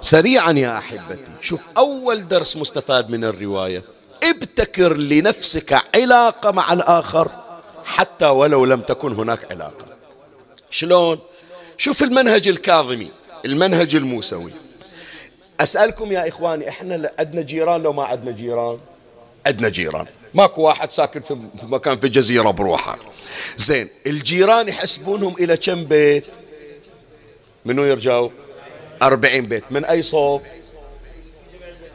سريعا يا أحبتي. شوف أول درس مستفاد من الرواية. ابتكر لنفسك علاقة مع الآخر حتى ولو لم تكن هناك علاقة. شلون؟ شوف المنهج الكاظمي المنهج الموسوي. أسألكم يا إخواني إحنا عندنا جيران لو ما عندنا جيران؟ عندنا جيران. ماكو واحد ساكن في مكان في جزيرة بروحه. زين الجيران يحسبونهم إلى كم بيت؟ منو يرجعوا؟ أربعين بيت. من أي صوب؟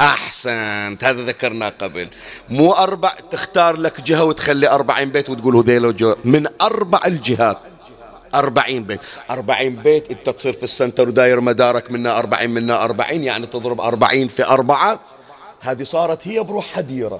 أحسنت هذا ذكرناه قبل. مو أربع تختار لك جهة وتخلي أربعين بيت وتقول هذيل من أربع الجهات أربعين بيت. أربعين بيت أنت تصير في السنتر وداير مدارك منا أربعين منا أربعين يعني تضرب أربعين في أربعة. هذه صارت هي بروح حديرة.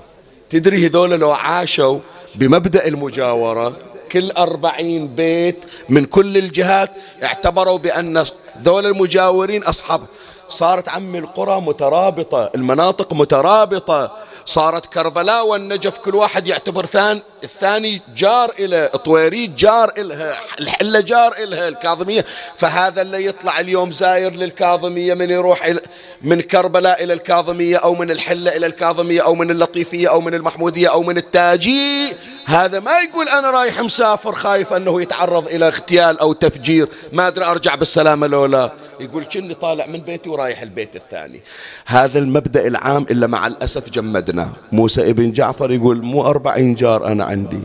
تدري هذول لو عاشوا بمبدأ المجاورة كل أربعين بيت من كل الجهات اعتبروا بأن ذول المجاورين أصحاب صارت عمي القرى مترابطة المناطق مترابطة. صارت كربلاء والنجف كل واحد يعتبر ثان الثاني جار إلى طويريد جار إلها الحلة جار إلها الكاظمية. فهذا اللي يطلع اليوم زاير للكاظمية من يروح من كربلاء إلى الكاظمية أو من الحلة إلى الكاظمية أو من اللطيفية أو من المحمودية أو من التاجي. هذا ما يقول أنا رايح مسافر خايف أنه يتعرض إلى اغتيال أو تفجير. ما أدري أرجع بالسلامة لو لا. يقول كني طالع من بيتي ورايح البيت الثاني. هذا المبدأ العام إلا مع الأسف جمدناه موسى ابن جعفر يقول مو أربعين جار أنا عندي.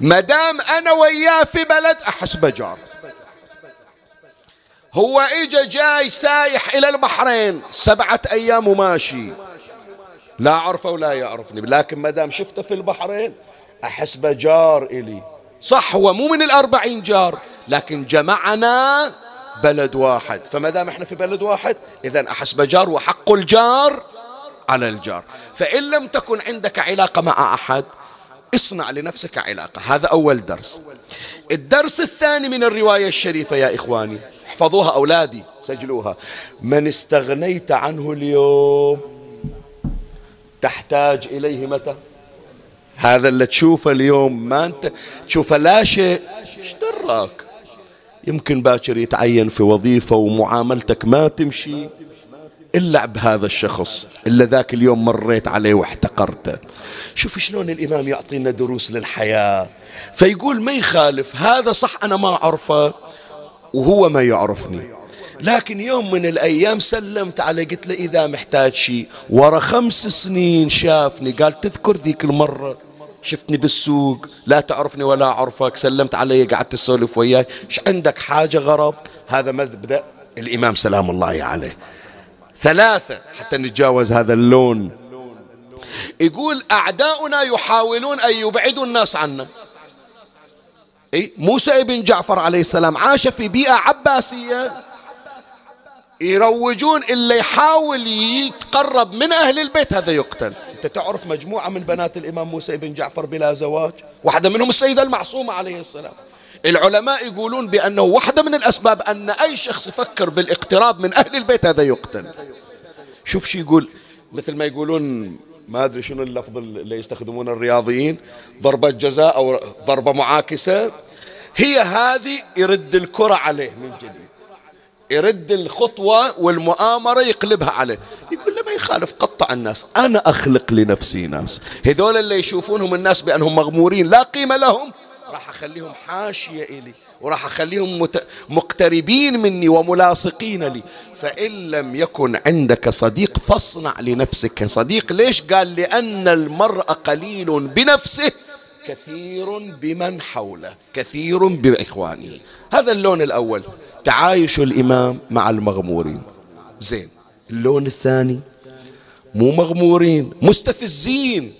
مدام أنا وياه في بلد أحس بجار هو اجى جاي سايح إلى البحرين سبعة أيام وماشي. لا اعرفه ولا يعرفني لكن ما دام شفته في البحرين احس بجار إلي. صح هو مو من الأربعين جار لكن جمعنا بلد واحد. فما دام إحنا في بلد واحد اذا أحسب جار وحق الجار على الجار. فإن لم تكن عندك علاقة مع أحد اصنع لنفسك علاقة. هذا أول درس. الدرس الثاني من الرواية الشريفة يا إخواني. احفظوها أولادي سجلوها. من استغنيت عنه اليوم تحتاج إليه متى؟ هذا اللي تشوفه اليوم ما أنت تشوفه لا شيء. إيش دراك؟ يمكن باكر يتعين في وظيفة ومعاملتك ما تمشي. إلا بهذا الشخص إلا ذاك اليوم مريت عليه واحتقرته. شوف شلون الإمام يعطينا دروس للحياة. فيقول ما يخالف هذا صح أنا ما أعرفه وهو ما يعرفني. لكن يوم من الأيام سلمت عليه قلت له إذا محتاج شيء. ورا خمس سنين شافني قال تذكر ذيك المرة. شفتني بالسوق لا تعرفني ولا أعرفك سلمت علي قعدت تسولف وياي إيش عندك حاجة غرض؟ هذا مبدأ الإمام سلام الله عليه. ثلاثة حتى نتجاوز هذا اللون. يقول أعداؤنا يحاولون أن يبعدوا الناس عنا. إيه؟ موسى بن جعفر عليه السلام عاش في بيئة عباسية. يروجون اللي يحاول يتقرب من أهل البيت هذا يقتل. أنت تعرف مجموعة من بنات الإمام موسى بن جعفر بلا زواج؟ واحدة منهم السيدة المعصومة عليه السلام. العلماء يقولون بأنه واحدة من الأسباب أن أي شخص يفكر بالاقتراب من أهل البيت هذا يقتل. شوف شو يقول. مثل ما يقولون ما أدري شنو اللفظ اللي يستخدمونه الرياضيين ضربة جزاء أو ضربة معاكسة هي هذه يرد الكرة عليه من جديد. يرد الخطوة والمؤامرة يقلبها عليه. يقول له ما يخالف قطع الناس. أنا أخلق لنفسي ناس. هذول اللي يشوفونهم الناس بأنهم مغمورين لا قيمة لهم. راح أخليهم حاشية إلي وراح أخليهم مت... مقتربين مني وملاصقين لي. فإن لم يكن عندك صديق فاصنع لنفسك صديق. ليش؟ قال لأن المرء قليل بنفسه كثير بمن حوله كثير بإخوانه. هذا اللون الأول. تعايش الإمام مع المغمورين. زين. اللون الثاني مو مغمورين مستفزين.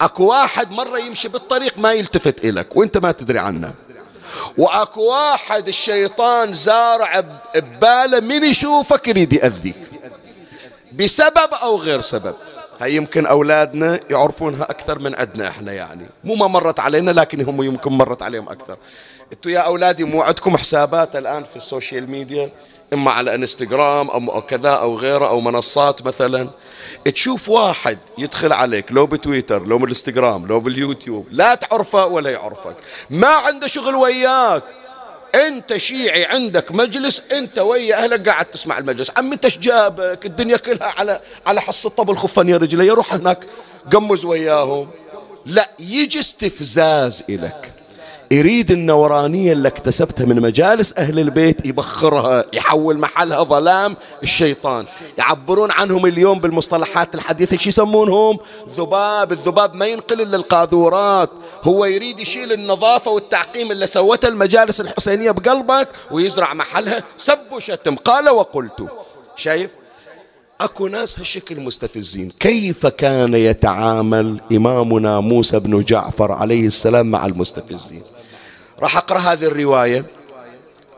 أكو واحد مرة يمشي بالطريق ما يلتفت إلك وأنت ما تدري عنه. وأكو واحد الشيطان زارع بباله من يشوفك يريد يأذيك. بسبب أو غير سبب؟ هاي يمكن أولادنا يعرفونها أكثر من عندنا إحنا يعني. مو ما مرت علينا لكن هم يمكن مرت عليهم أكثر. إنتوا يا أولادي مو عندكم حسابات الآن في ال social media؟ إما على إنستغرام أو كذا أو غيره أو منصات مثلا. تشوف واحد يدخل عليك لو بتويتر لو بالإنستغرام لو باليوتيوب لا تعرفه ولا يعرفك. ما عنده شغل وياك. انت شيعي عندك مجلس انت ويا اهلك قاعد تسمع المجلس. عم انت جابك؟ الدنيا كلها على على حص الطبل خفن يا رجلي يروح هناك قمز وياهم. لا يجي استفزاز إلك. يريد النورانية اللي اكتسبتها من مجالس أهل البيت يبخرها يحول محلها ظلام الشيطان. يعبرون عنهم اليوم بالمصطلحات الحديثة شو يسمونهم؟ ذباب. الذباب ما ينقل إلا القاذورات. هو يريد يشيل النظافة والتعقيم اللي سوته المجالس الحسينية بقلبك ويزرع محلها. سب وشتم قال وقلت. شايف؟ أكو ناس هالشكل مستفزين. كيف كان يتعامل إمامنا موسى بن جعفر عليه السلام مع المستفزين؟ راح أقرأ هذه الرواية.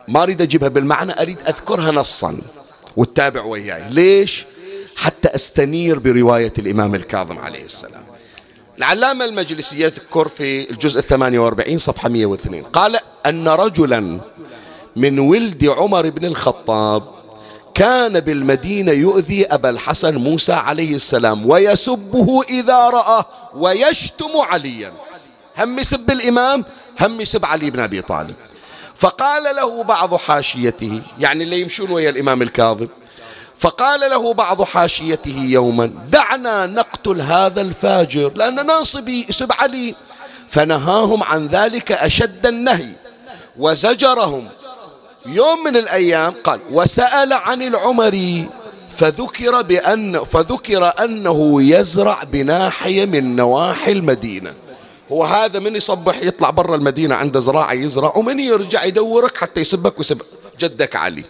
ما أريد أجيبها بالمعنى أريد أذكرها نصا واتابع وياي. ليش؟ حتى أستنير برواية الإمام الكاظم عليه السلام. العلامة المجلسي يذكر في الجزء الثمانية وأربعين صفحة 102 قال أن رجلا من ولد عمر بن الخطاب كان بالمدينة يؤذي أبا الحسن موسى عليه السلام ويسبه إذا رأى ويشتم عليا. هم يسب الإمام؟ هم يسب علي بن أبي طالب. فقال له بعض حاشيته يعني اللي يمشون ويا الإمام الكاظم فقال له بعض حاشيته يوما دعنا نقتل هذا الفاجر لأن ناصبي يسب علي فنهاهم عن ذلك أشد النهي. وزجرهم. يوم من الأيام قال وسأل عن العمري فذكر بأن فذكر أنه يزرع بناحية من نواحي المدينة. هو هذا من يصبح يطلع برا المدينة عنده زراعة يزرع ومن يرجع يدورك حتى يسبك ويسب جدك علي.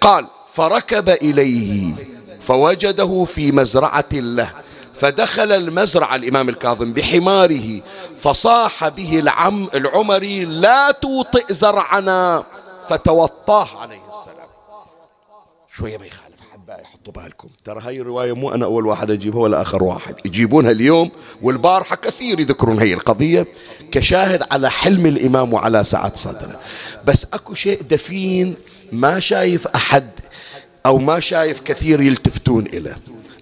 قال فركب إليه فوجده في مزرعة له فدخل المزرعة الإمام الكاظم بحماره فصاح به العم العمري لا توطئ زرعنا. فتوطاه عليه السلام. شوية ما يخالف. حطوا بالكم. ترى هاي الرواية مو أنا أول واحد أجيبها ولا آخر واحد. يجيبونها اليوم والبارحة كثير يذكرون هاي القضية كشاهد على حلم الإمام وعلى سعة صدره. بس أكو شيء دفين ما شايف أحد أو ما شايف كثير يلتفتون إليه.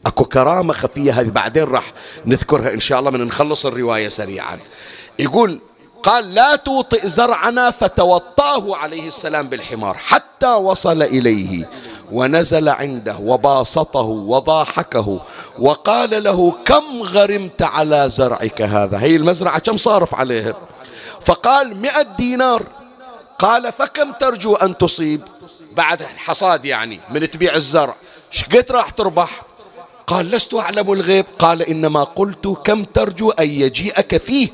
أكو كرامة خفية هذه. بعدين راح نذكرها إن شاء الله من نخلص الرواية سريعا. يقول قال لا توطئ زرعنا فتوطاه عليه السلام بالحمار حتى وصل إليه. ونزل عنده وباسطه وضاحكه وقال له كم غرمت على زرعك هذا؟ هي المزرعة كم صارف عليها فقال مئة دينار. قال فكم ترجو أن تصيب؟ بعد الحصاد يعني من تبيع الزرع. شقد راح تربح. قال لست أعلم الغيب. قال إنما قلت كم ترجو أن يجيئك فيه؟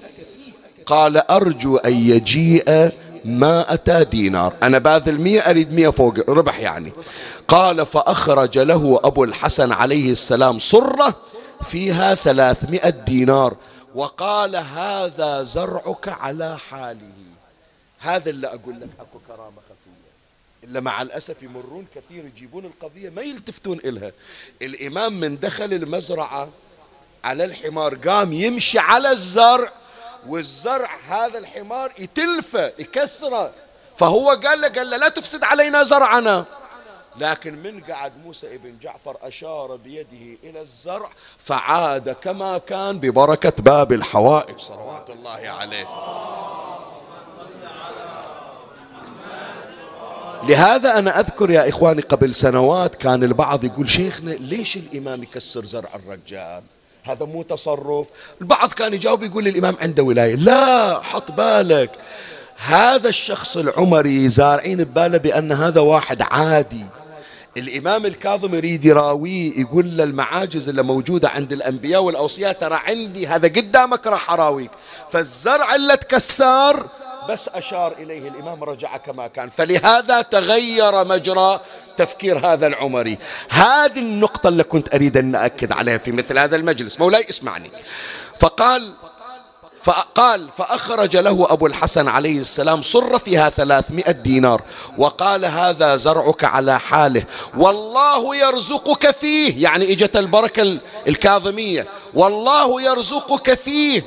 قال أرجو أن يجيء ما أتى دينار. أنا باذل مية أريد مية فوق ربح يعني. قال فأخرج له أبو الحسن عليه السلام صرة فيها ثلاثمائة دينار. وقال هذا زرعك على حاله. هذا اللي أقول لك أكو كرامة خفية. إلا مع الأسف يمرون كثير يجيبون القضية ما يلتفتون إلها. الإمام من دخل المزرعة على الحمار قام يمشي على الزرع والزرع هذا الحمار يتلفه يكسره. فهو قال له قال له لا تفسد علينا زرعنا. لكن من قعد موسى ابن جعفر أشار بيده إلى الزرع فعاد كما كان ببركة باب الحوائج. صلوات الله عليه. لهذا أنا أذكر يا إخواني قبل سنوات كان البعض يقول شيخنا ليش الإمام يكسر زرع الرجال؟ هذا مو تصرف. البعض كان يجاوب يقول الإمام عنده ولاية. لا حط بالك. هذا الشخص العمري زارعين بباله بأن هذا واحد عادي. الإمام الكاظم يريد يراويه يقول له المعاجز اللي موجودة عند الأنبياء والأوصياء ترى عندي هذا قدامك راح أراويك. فالزرع اللي تكسر بس أشار إليه الإمام رجع كما كان. فلهذا تغير مجرى تفكير هذا العمري. هذه النقطة اللي كنت أريد أن أكد عليها في مثل هذا المجلس. مولاي اسمعني. فقال فقال فأخرج له أبو الحسن عليه السلام صر فيها ثلاثمائة دينار وقال هذا زرعك على حاله. والله يرزقك فيه. يعني إجت البركة الكاظمية. والله يرزقك فيه.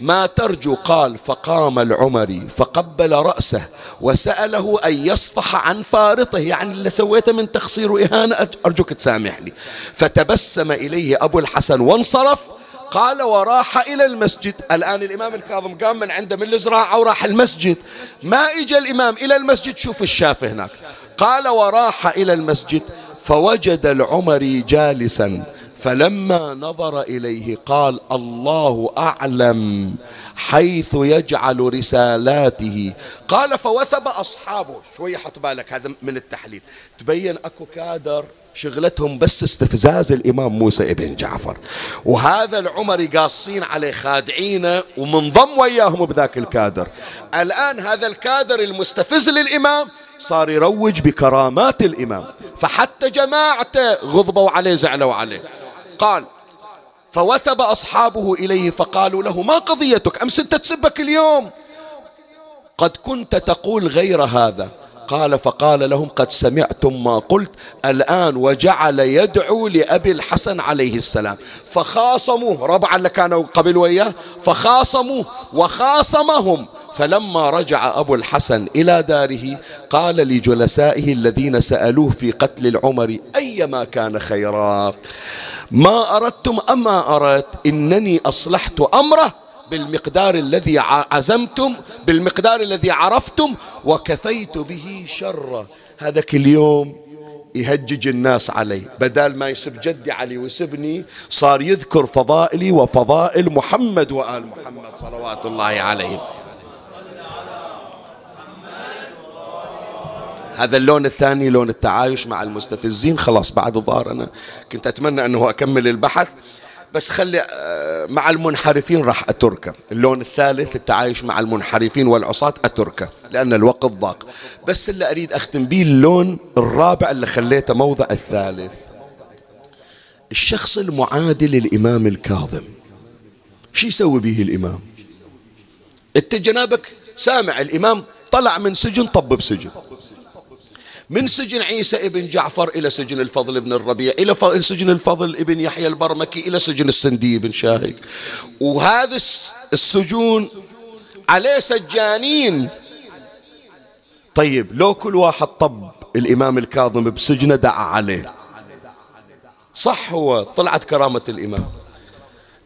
ما ترجو قال فقام العمري فقبل رأسه وسأله أن يصفح عن فارطه يعني اللي سويته من تقصير وإهانة. أرجوك تسامحني. فتبسم إليه أبو الحسن وانصرف قال وراح إلى المسجد. الآن الإمام الكاظم قام من عنده من الزراعة وراح المسجد. ما إجا الإمام إلى المسجد؟ شوف الشاف هناك. قال وراح إلى المسجد فوجد العمري جالسا. فلما نظر إليه قال الله أعلم حيث يجعل رسالاته. قال فوثب أصحابه. شوية حط بالك هذا من التحليل. تبين أكو كادر شغلتهم بس استفزاز الإمام موسى ابن جعفر. وهذا العمري قاصين عليه خادعينه ومنضم وياهم بذاك الكادر. الآن هذا الكادر المستفز للإمام صار يروج بكرامات الإمام. فحتى جماعته غضبوا عليه زعلوا عليه. قال فوثب أصحابه إليه فقالوا له ما قضيتك؟ أمس أنت تسبك اليوم. قد كنت تقول غير هذا. قال فقال لهم قد سمعتم ما قلت الآن وجعل يدعو لأبي الحسن عليه السلام. فخاصموه ربعا اللي كانوا قبل وياه فخاصموه وخاصمهم. فلما رجع أبو الحسن إلى داره قال لجلسائه الذين سألوه في قتل العمر أيما كان خيرا؟ ما أردتم أما أردت إنني أصلحت أمره بالمقدار الذي عزمتم بالمقدار الذي عرفتم وكفيت به شره. هذاك اليوم يهجج الناس علي. بدال ما يسب جدي علي ويسبني صار يذكر فضائلي وفضائل محمد وآل محمد صلوات الله عليهم. هذا اللون الثاني لون التعايش مع المستفزين. خلاص بعد الظاهر أنا كنت أتمنى أنه أكمل البحث. بس خلي آه، مع المنحرفين راح أتركه. اللون الثالث التعايش مع المنحرفين والعصاة أتركه لأن الوقت ضاق. بس اللي أريد أختم به اللون الرابع اللي خليته موضع الثالث. الشخص المعادي للإمام الكاظم. شو يسوي به الإمام؟ انت جنابك سامع الإمام طلع من سجن طب بسجن. من سجن عيسى ابن جعفر إلى سجن الفضل ابن الربيع إلى سجن الفضل ابن يحيى البرمكي إلى سجن السندي بن شاهق. وهذا السجون عليه سجانين. طيب لو كل واحد طب الإمام الكاظم بسجنه دعا عليه. صح هو طلعت كرامة الإمام.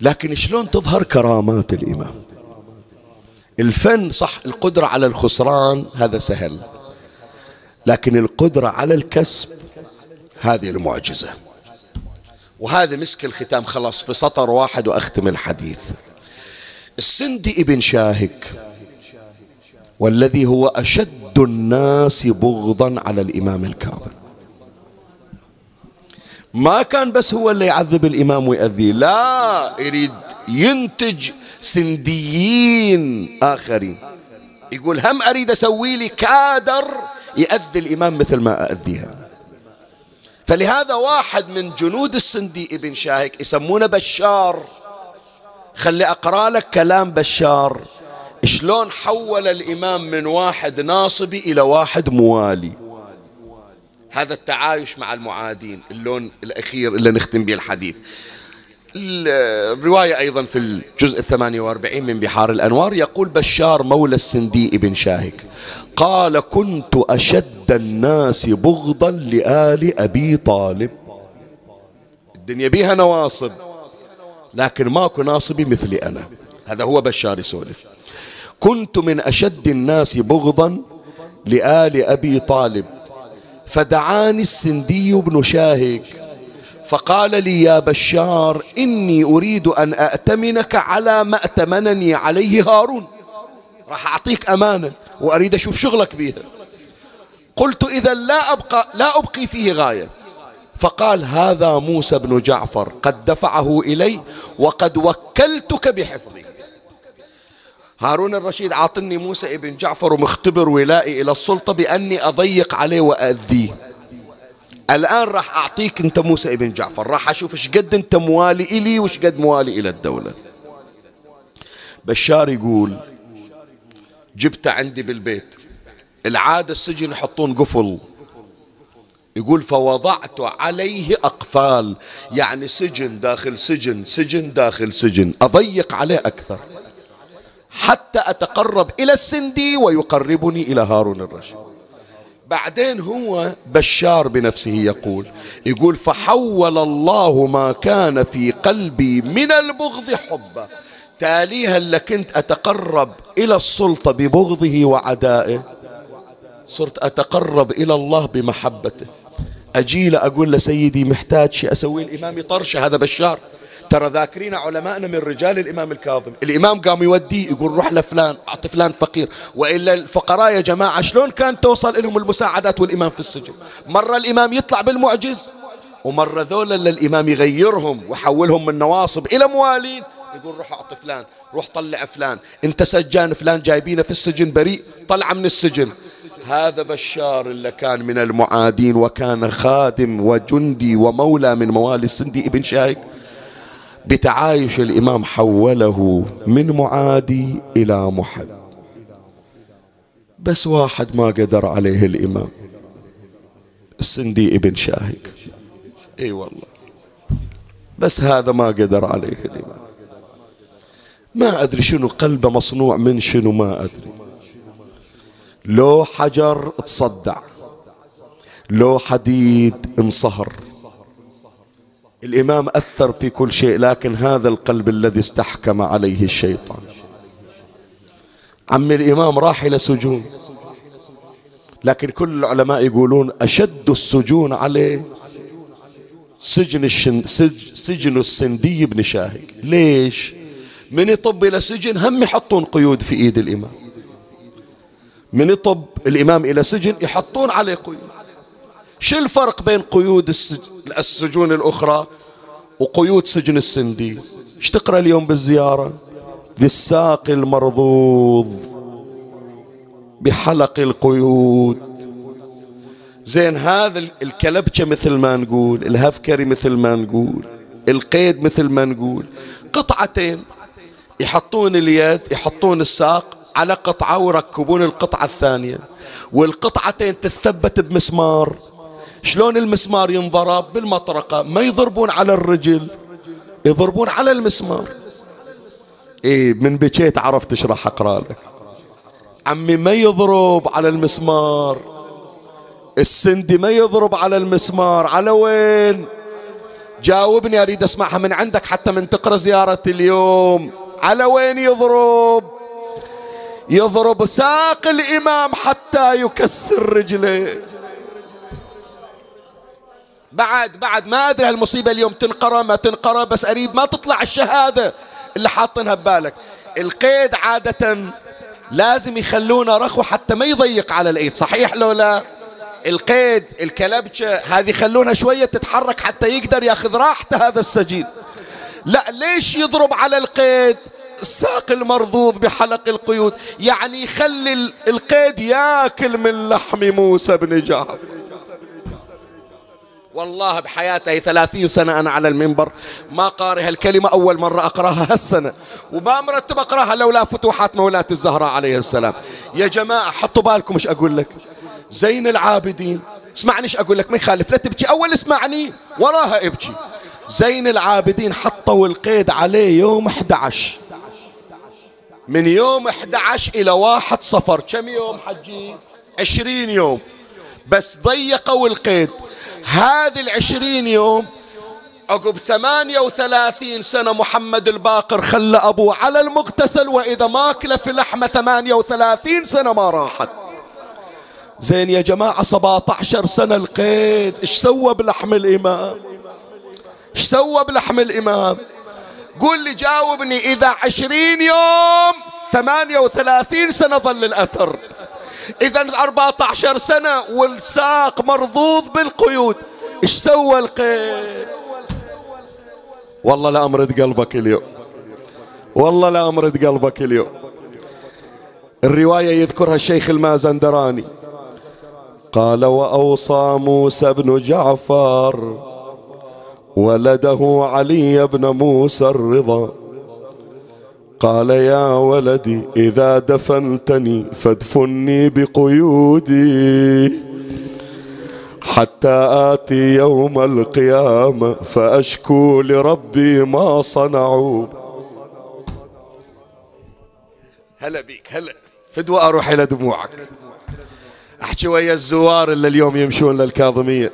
لكن شلون تظهر كرامات الإمام؟ الفن صح القدرة على الخسران هذا سهل. لكن القدرة على الكسب هذه المعجزة. وهذا مسك الختام. خلاص في سطر واحد وأختم الحديث. السندي ابن شاهك والذي هو أشد الناس بغضا على الإمام الكاظم. ما كان بس هو اللي يعذب الإمام ويأذيه لا يريد ينتج سنديين آخرين. يقول هم أريد أسوي لي كادر يأذي الإمام مثل ما أأذيها. فلهذا واحد من جنود السندي ابن شاهك يسمونه بشار. خلي أقرأ لك كلام بشار. شلون حول الإمام من واحد ناصبي إلى واحد موالي. هذا التعايش مع المعادين اللون الأخير اللي نختم به الحديث. الرواية أيضا في الجزء الثمانية وأربعين من بحار الأنوار يقول بشار مولى السندي ابن شاهك قال كنت أشد الناس بغضا لآل أبي طالب. الدنيا بيها نواصب لكن ماكو ناصبي مثلي أنا. هذا هو بشار يسولف. كنت من أشد الناس بغضا لآل أبي طالب فدعاني السندي بن شاهك. فقال لي يا بشار إني أريد أن أأتمنك على ما أتمنني عليه هارون. راح أعطيك أمانة وأريد أشوف شغلك بها قلت إذا لا أبقى لا أبقي فيه غاية. فقال هذا موسى بن جعفر قد دفعه إلي وقد وكلتك بحفظه. هارون الرشيد عاطني موسى ابن جعفر ومختبر ولائي إلى السلطة بأني أضيق عليه وأذيه الآن راح أعطيك أنت موسى ابن جعفر. راح أشوف إيش قد أنت موالي إلي وش قد موالي إلى الدولة. بشار يقول جبته عندي بالبيت العادة السجن يحطون قفل. يقول فوضعت عليه أقفال. يعني سجن داخل سجن سجن داخل سجن. أضيق عليه أكثر. حتى أتقرب إلى السندي ويقربني إلى هارون الرشيد. بعدين هو بشار بنفسه يقول يقول فحول الله ما كان في قلبي من البغض حبه تاليها اللي كنت أتقرب إلى السلطة ببغضه وعدائه. صرت أتقرب إلى الله بمحبته. أجي له أقول له سيدي محتاج شيء أسوي الإمام طرشة هذا بشار. ترى ذاكرين علماءنا من رجال الإمام الكاظم. الإمام قام يوديه يقول روح لفلان أعطي فلان فقير. وإلا الفقراء يا جماعة شلون كانت توصل لهم المساعدات والإمام في السجن؟ مرة الإمام يطلع بالمعجز ومرة ذولا الإمام يغيرهم ويحولهم من نواصب إلى موالين. يقول روح أعطي فلان روح طلع فلان. إنت سجان فلان جايبينه في السجن بريء طلع من السجن. هذا بشار اللي كان من المعادين وكان خادم وجندي ومولى من موالي السندي ابن شايك بتعايش الإمام حوله من معادي إلى محب بس واحد ما قدر عليه الإمام. السندي ابن شاهك. إي والله. بس هذا ما قدر عليه الإمام. ما أدري شنو قلبه مصنوع من شنو ما أدري. لو حجر تصدع. لو حديد انصهر. الإمام أثر في كل شيء لكن هذا القلب الذي استحكم عليه الشيطان. عم الإمام راح إلى سجون. لكن كل العلماء يقولون أشد السجون عليه سجن الشن سج سجن السندي بن شاهق. ليش؟ من يطب إلى سجن هم يحطون قيود في إيد الإمام. من يطب الإمام إلى سجن يحطون عليه قيود. شو الفرق بين قيود السجون الأخرى وقيود سجن السندي؟ إيش تقرأ اليوم بالزيارة؟ ذي الساق المرضوض بحلق القيود. زين هذا الكلبشة مثل ما نقول الهفكري مثل ما نقول القيد مثل ما نقول. قطعتين يحطون اليد يحطون الساق على قطعة ويركبون القطعة الثانية والقطعتين تثبت بمسمار. شلون المسمار ينضرب بالمطرقة؟ ما يضربون على الرجل يضربون على المسمار. إيه من بكيت عرفت إيش راح أقرأ لك. عمي ما يضرب على المسمار. السندي ما يضرب على المسمار. على وين؟ جاوبني أريد أسمعها من عندك حتى من تقرأ زيارة اليوم. على وين يضرب؟ يضرب ساق الإمام حتى يكسر رجليه. بعد بعد ما أدري هالمصيبة اليوم تنقرأ ما تنقرأ بس اريد ما تطلع الشهادة اللي حاطينها ببالك. القيد عادة لازم يخلونه رخوة حتى ما يضيق على الإيد صحيح لو لا؟ القيد الكلبشة هذه يخلونها شوية تتحرك حتى يقدر ياخذ راحته هذا السجين لا ليش يضرب على القيد الساق المرضوض بحلق القيود؟ يعني يخلي القيد ياكل من لحم موسى بن جعفر. والله بحياتي ثلاثين سنة أنا على المنبر. ما قاري هالكلمة أول مرة أقرأها هالسنة. وما مرتب أقرأها لولا فتوحات مولاة الزهراء عليه السلام. يا جماعة حطوا بالكم مش أقول لك. زين العابدين. اسمعني إيش أقول لك ما يخالف. لا تبكي أول اسمعني وراها ابكي. زين العابدين حطوا القيد عليه يوم 11 من يوم 11 إلى واحد صفر. كم يوم حجي؟ 20 يوم. بس ضيقوا القيد. هذه العشرين يوم عقب ثمانية وثلاثين سنة محمد الباقر خلى أبوه على المغتسل وإذا ماكله في لحمة ثمانية وثلاثين سنة ما راحت. زين يا جماعة سبعة عشر سنة القيد إيش سوى بلحم الإمام؟ إيش سوى بلحم الإمام؟ قول لي جاوبني إذا عشرين يوم ثمانية وثلاثين سنة ظل الأثر. إذا أربعة عشر سنة والساق مرضوض بالقيود. إيش سوى القيد؟ والله لا أمرد قلبك اليوم. والله لا أمرد قلبك اليوم. الرواية يذكرها الشيخ المازندراني. قال وأوصى موسى بن جعفر ولده علي بن موسى الرضا. قال يا ولدي إذا دفنتني فادفني بقيودي حتى آتي يوم القيامة فأشكو لربي ما صنعوا. هلا بيك هلا. فدوى أروح إلى دموعك. أحكي ويا الزوار اللي اليوم يمشون للكاظمية.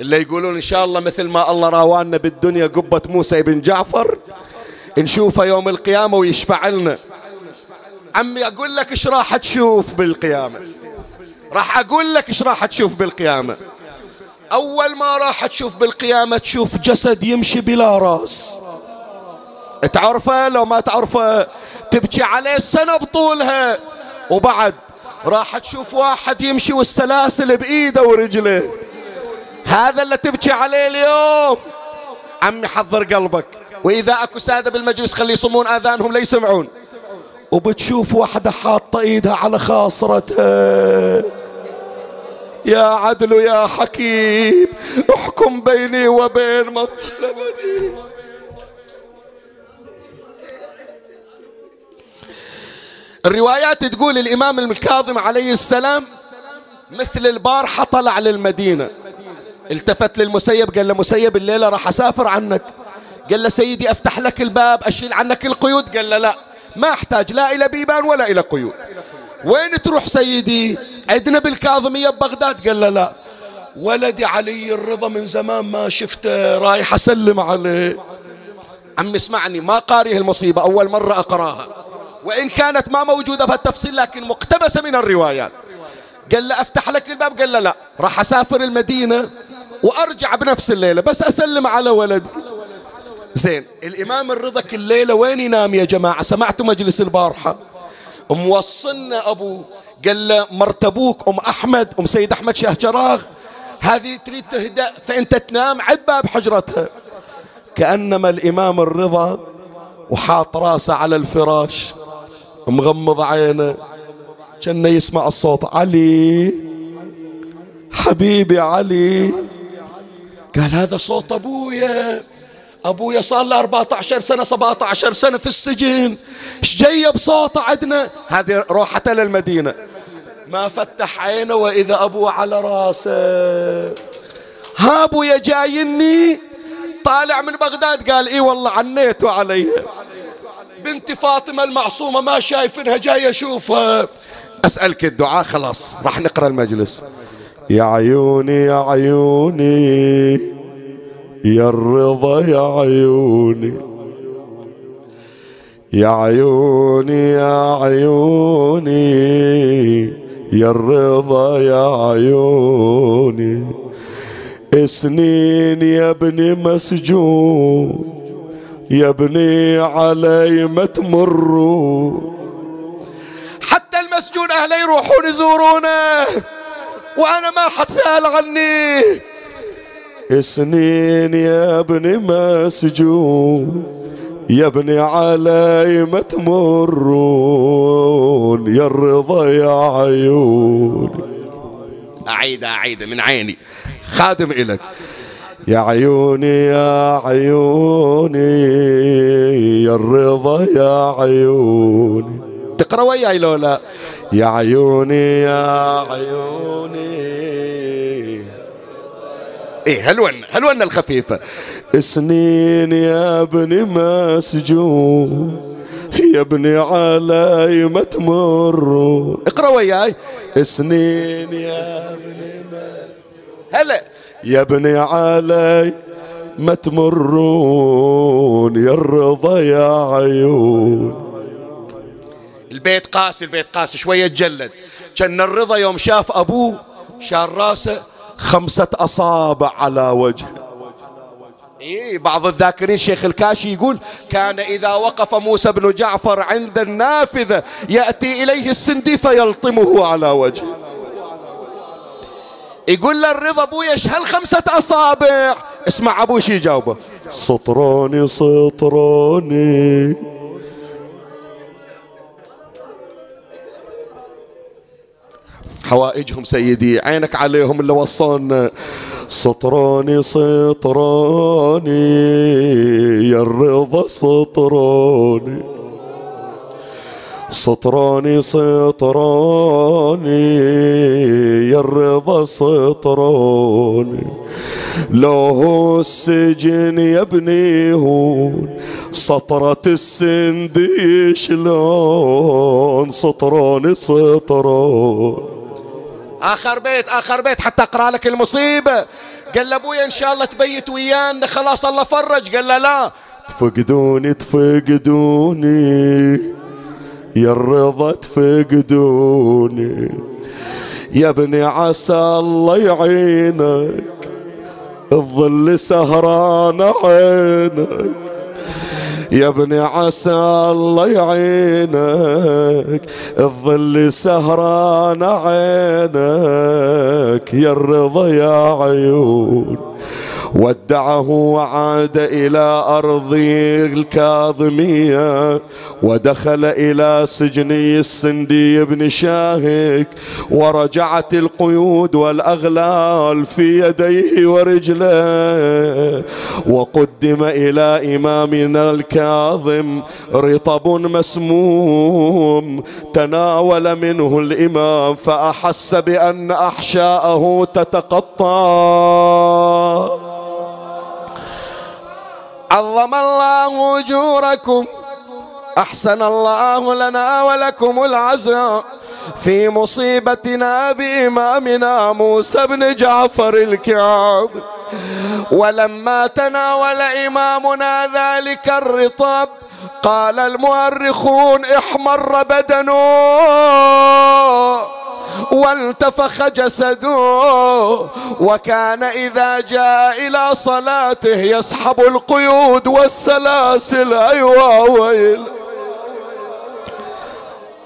اللي يقولون إن شاء الله مثل ما الله راوانا بالدنيا قبة موسى بن جعفر نشوفه يوم القيامة ويشفع لنا. عمي أقول لك إيش راح تشوف بالقيامة؟ راح أقول لك إيش راح تشوف بالقيامة. أول ما راح تشوف بالقيامة تشوف جسد يمشي بلا راس. تعرفه؟ لو ما تعرفه تبكي عليه السنة بطولها. وبعد راح تشوف واحد يمشي والسلاسل بإيده ورجله. هذا اللي تبكي عليه اليوم. عمي حضر قلبك. وإذا أكو سادة بالمجلس خلي يصمون آذانهم ليسمعون وبتشوف واحدة حاطة إيدها على خاصرتها يا عدل يا حكيم احكم بيني وبين من الروايات تقول الإمام الكاظم عليه السلام مثل البارحة طلع للمدينة. التفت للمسيب قال له مسيب الليلة راح أسافر عنك. قال له سيدي أفتح لك الباب أشيل عنك القيود. قال له لا ما أحتاج لا إلى بيبان ولا إلى قيود. وين تروح سيدي؟ عندنا بالكاظمية ببغداد. قال له لا ولدي علي الرضا من زمان ما شفته رايح أسلم عليه. عم اسمعني ما قاريه المصيبة أول مرة أقراها. وإن كانت ما موجودة بهالتفصيل لكن مقتبسة من الروايات. قال له أفتح لك الباب. قال له لا راح أسافر المدينة وأرجع بنفس الليلة بس أسلم على ولدي. زين. الإمام الرضا كل ليلة وين ينام يا جماعة؟ سمعتوا مجلس البارحة؟ موصلنا أبو قال له مرت أبوك أم أحمد أم سيد أحمد شاه جراغ. هذه تريد تهدأ فأنت تنام عد باب حجرتها. كأنما الإمام الرضا وحاط راسه على الفراش مغمض عينه كان يسمع الصوت علي حبيبي علي. قال هذا صوت أبويا. أبويا صار له 14 سنة 17 سنة في السجن. إيش جاية بصوته عندنا هذه روحته للمدينة. ما فتح عينه وإذا أبوه على راسه. ها أبويا جايني. طالع من بغداد قال إي والله عنيته علي. بنتي فاطمة المعصومة ما شايفينها جاي أشوفها. أسألك الدعاء خلاص راح نقرأ المجلس. يا عيوني يا عيوني. يا الرضا يا عيوني يا عيوني يا عيوني يا الرضا يا عيوني. سنين يا ابني مسجون يا ابني علي ما تمروا. حتى المسجون اهله يروحون يزورونه وأنا ما حد سأل عني. سنين يا ابني مسجون يا ابني علي ما تمرون يا الرضا يا عيوني أعيد أعيد من عيني. خادم إلك يا عيوني يا عيوني يا الرضا يا عيوني. تقرأ وياي لولا. يا عيوني يا عيوني. إيه هلونا هلونا الخفيفة سنين يا ابني مسجون يا ابني علي ما تمر اقرأ وياي. سنين يا ابني هلا. يا ابني علي ما تمرون يا الرضا يا عيون. البيت قاسي البيت قاسي شوية تجلد. كان الرضا يوم شاف أبوه شال راسه خمسة أصابع على وجهه إيه بعض الذاكرين شيخ الكاشي يقول كان إذا وقف موسى بن جعفر عند النافذة يأتي إليه السندي فيلطمه على وجهه يقول له الرضا أبويا إيش هالخمسة أصابع؟ اسمع أبوي شي يجاوبه. سطروني سطروني حوائجهم سيدي عينك عليهم اللي وصلنا سطروني سطروني يا الرضا سطروني سطراني سطراني يا الرضا سطراني. لو هو السجن يا ابني هون سطرة السندي شلون؟ سطراني سطران آخر بيت آخر بيت حتى أقرأ لك المصيبة. قال أبويا إن شاء الله تبيت ويانا خلاص الله فرج. قال له لا. تفقدوني تفقدوني. يا الرضا تفقدوني. يا ابني عسى الله يعينك الظل سهران عينك. يا ابني عسى الله يعينك الظل سهران عينك يا الرضا يا عيون. ودعه وعاد إلى أرض الكاظمية ودخل إلى سجني السندي بن شاهك ورجعت القيود والأغلال في يديه ورجله وقدم إلى إمامنا الكاظم رطب مسموم تناول منه الإمام فأحس بأن أحشاءه تتقطع. عظم الله أجوركم. أحسن الله لنا ولكم العزاء في مصيبتنا بإمامنا موسى بن جعفر الكعب. ولما تناول إمامنا ذلك الرطب قال المؤرخون احمر بدنه. والتفخ جسده وكان إذا جاء إلى صلاته يسحب القيود والسلاسل. أيوة ويل.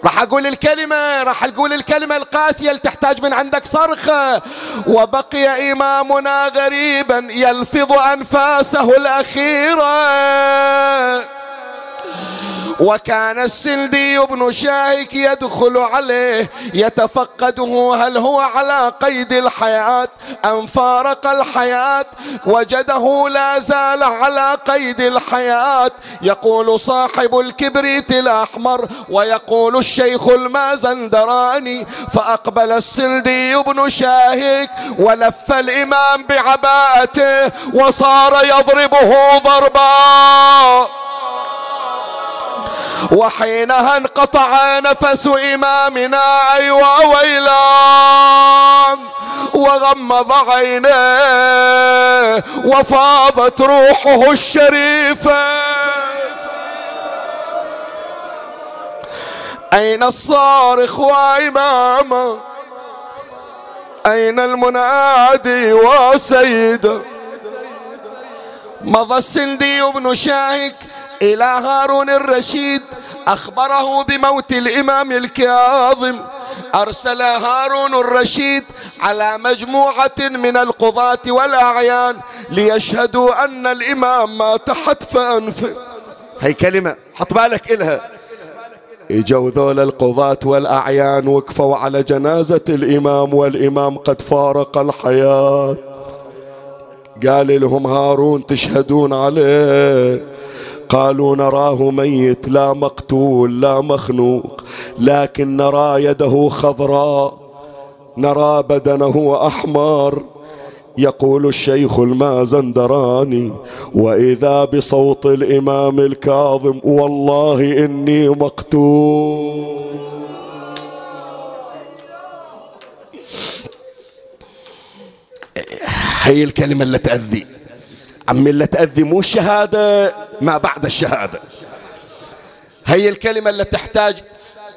راح أقول الكلمة راح أقول الكلمة القاسية اللي تحتاج من عندك صرخة. وبقي إمامنا غريبا يلفظ أنفاسه الأخيرة. وكان السندي بن شاهك يدخل عليه يتفقده هل هو على قيد الحياة أم فارق الحياة؟ وجده لا زال على قيد الحياة. يقول صاحب الكبريت الأحمر ويقول الشيخ المازندراني فأقبل السندي بن شاهك ولف الإمام بعباءته وصار يضربه ضربا. وحينها انقطع نفس إمامنا أيوا ويلان وغمض عينيه وفاضت روحه الشريفة. أين الصارخ وإمامه أين المنادي وسيده مضى السندي بن شاهك إلى هارون الرشيد أخبره بموت الإمام الكاظم. أرسل هارون الرشيد على مجموعة من القضاة والأعيان ليشهدوا أن الإمام مات حتف أنفه هي كلمة حط بالك إلها. إجوا ذول القضاة والأعيان وقفوا على جنازة الإمام والإمام قد فارق الحياة. قال لهم هارون تشهدون عليه. قالوا نراه ميت لا مقتول لا مخنوق لكن نرى يده خضراء نرى بدنه أحمر. يقول الشيخ المازندراني وإذا بصوت الإمام الكاظم والله إني مقتول. هي الكلمة اللي تأذي. عمي اللي تأذي مو الشهادة. ما بعد الشهادة. هي الكلمة اللي تحتاج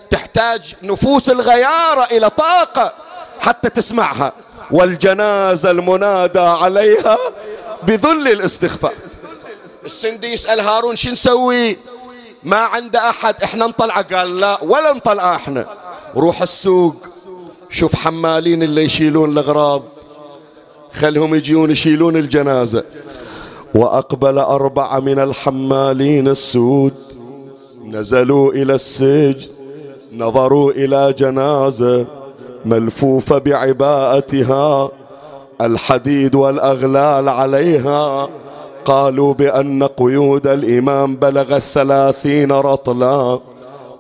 تحتاج نفوس الغيارة إلى طاقة حتى تسمعها. والجنازة المنادى عليها بذل الاستخفاء السندي يسأل هارون شو نسوي؟ ما عنده أحد. إحنا نطلع. قال لا ولا نطلع إحنا. روح السوق. شوف حمالين اللي يشيلون الأغراض. خلهم يجيون يشيلون الجنازة. وأقبل أربعة من الحمالين السود. نزلوا إلى السجن نظروا إلى جنازة ملفوفة بعباءتها. الحديد والأغلال عليها. قالوا بأن قيود الإمام بلغت ثلاثين رطلا.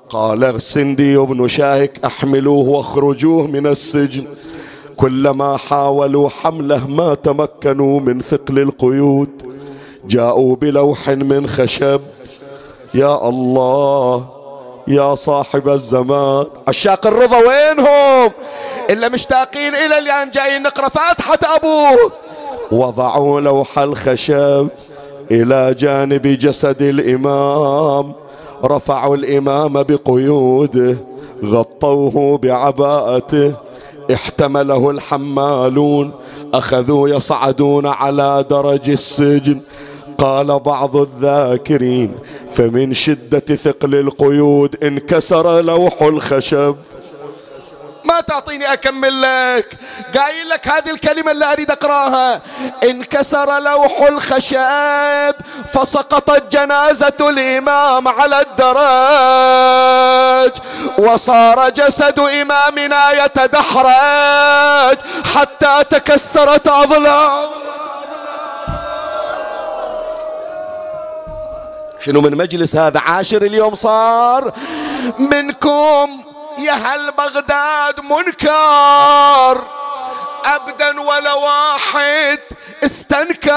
قال السندي بن شاهك أحملوه واخرجوه من السجن. كلما حاولوا حمله ما تمكنوا من ثقل القيود. جاءوا بلوح من خشب. يا الله يا صاحب الزمان. عشاق الرضا وينهم؟ إلا مشتاقين إلى الآن جايين نقرأ فاتحة أبوه وضعوا لوح الخشب إلى جانب جسد الإمام. رفعوا الإمام بقيوده غطوه بعباءته. احتمله الحمالون. أخذوا يصعدون على درج السجن. قال بعض الذاكرين فمن شدة ثقل القيود انكسر لوح الخشب. ما تعطيني أكمل لك قايل لك هذه الكلمة اللي أريد أقراها. انكسر لوح الخشب فسقطت جنازة الإمام على الدرج وصار جسد إمامنا يتدحرج حتى تكسرت أضلاعه شنو من مجلس هذا عاشر اليوم صار؟ منكم يا هل بغداد منكر. ابدا ولا واحد استنكر.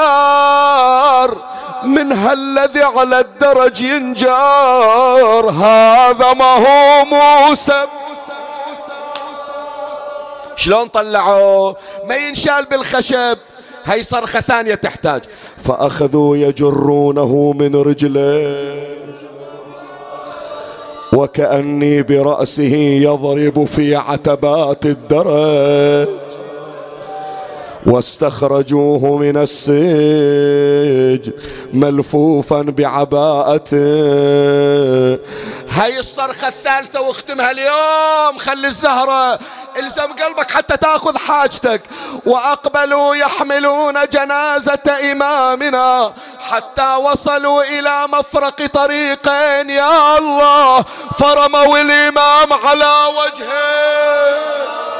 من هالذي على الدرج ينجار. هذا ما هو موسى. شلون طلعوه ما ينشال بالخشب. هي صرخة ثانية تحتاج. فأخذوا يجرونه من رجله. وكأني برأسه يضرب في عتبات الدرج. واستخرجوه من السجن ملفوفا بعباءته هاي الصرخة الثالثة واختمها اليوم. خلي الزهرة الزم قلبك حتى تاخذ حاجتك. وأقبلوا يحملون جنازة إمامنا حتى وصلوا إلى مفرق طريقين. يا الله فرموا الإمام على وجهه.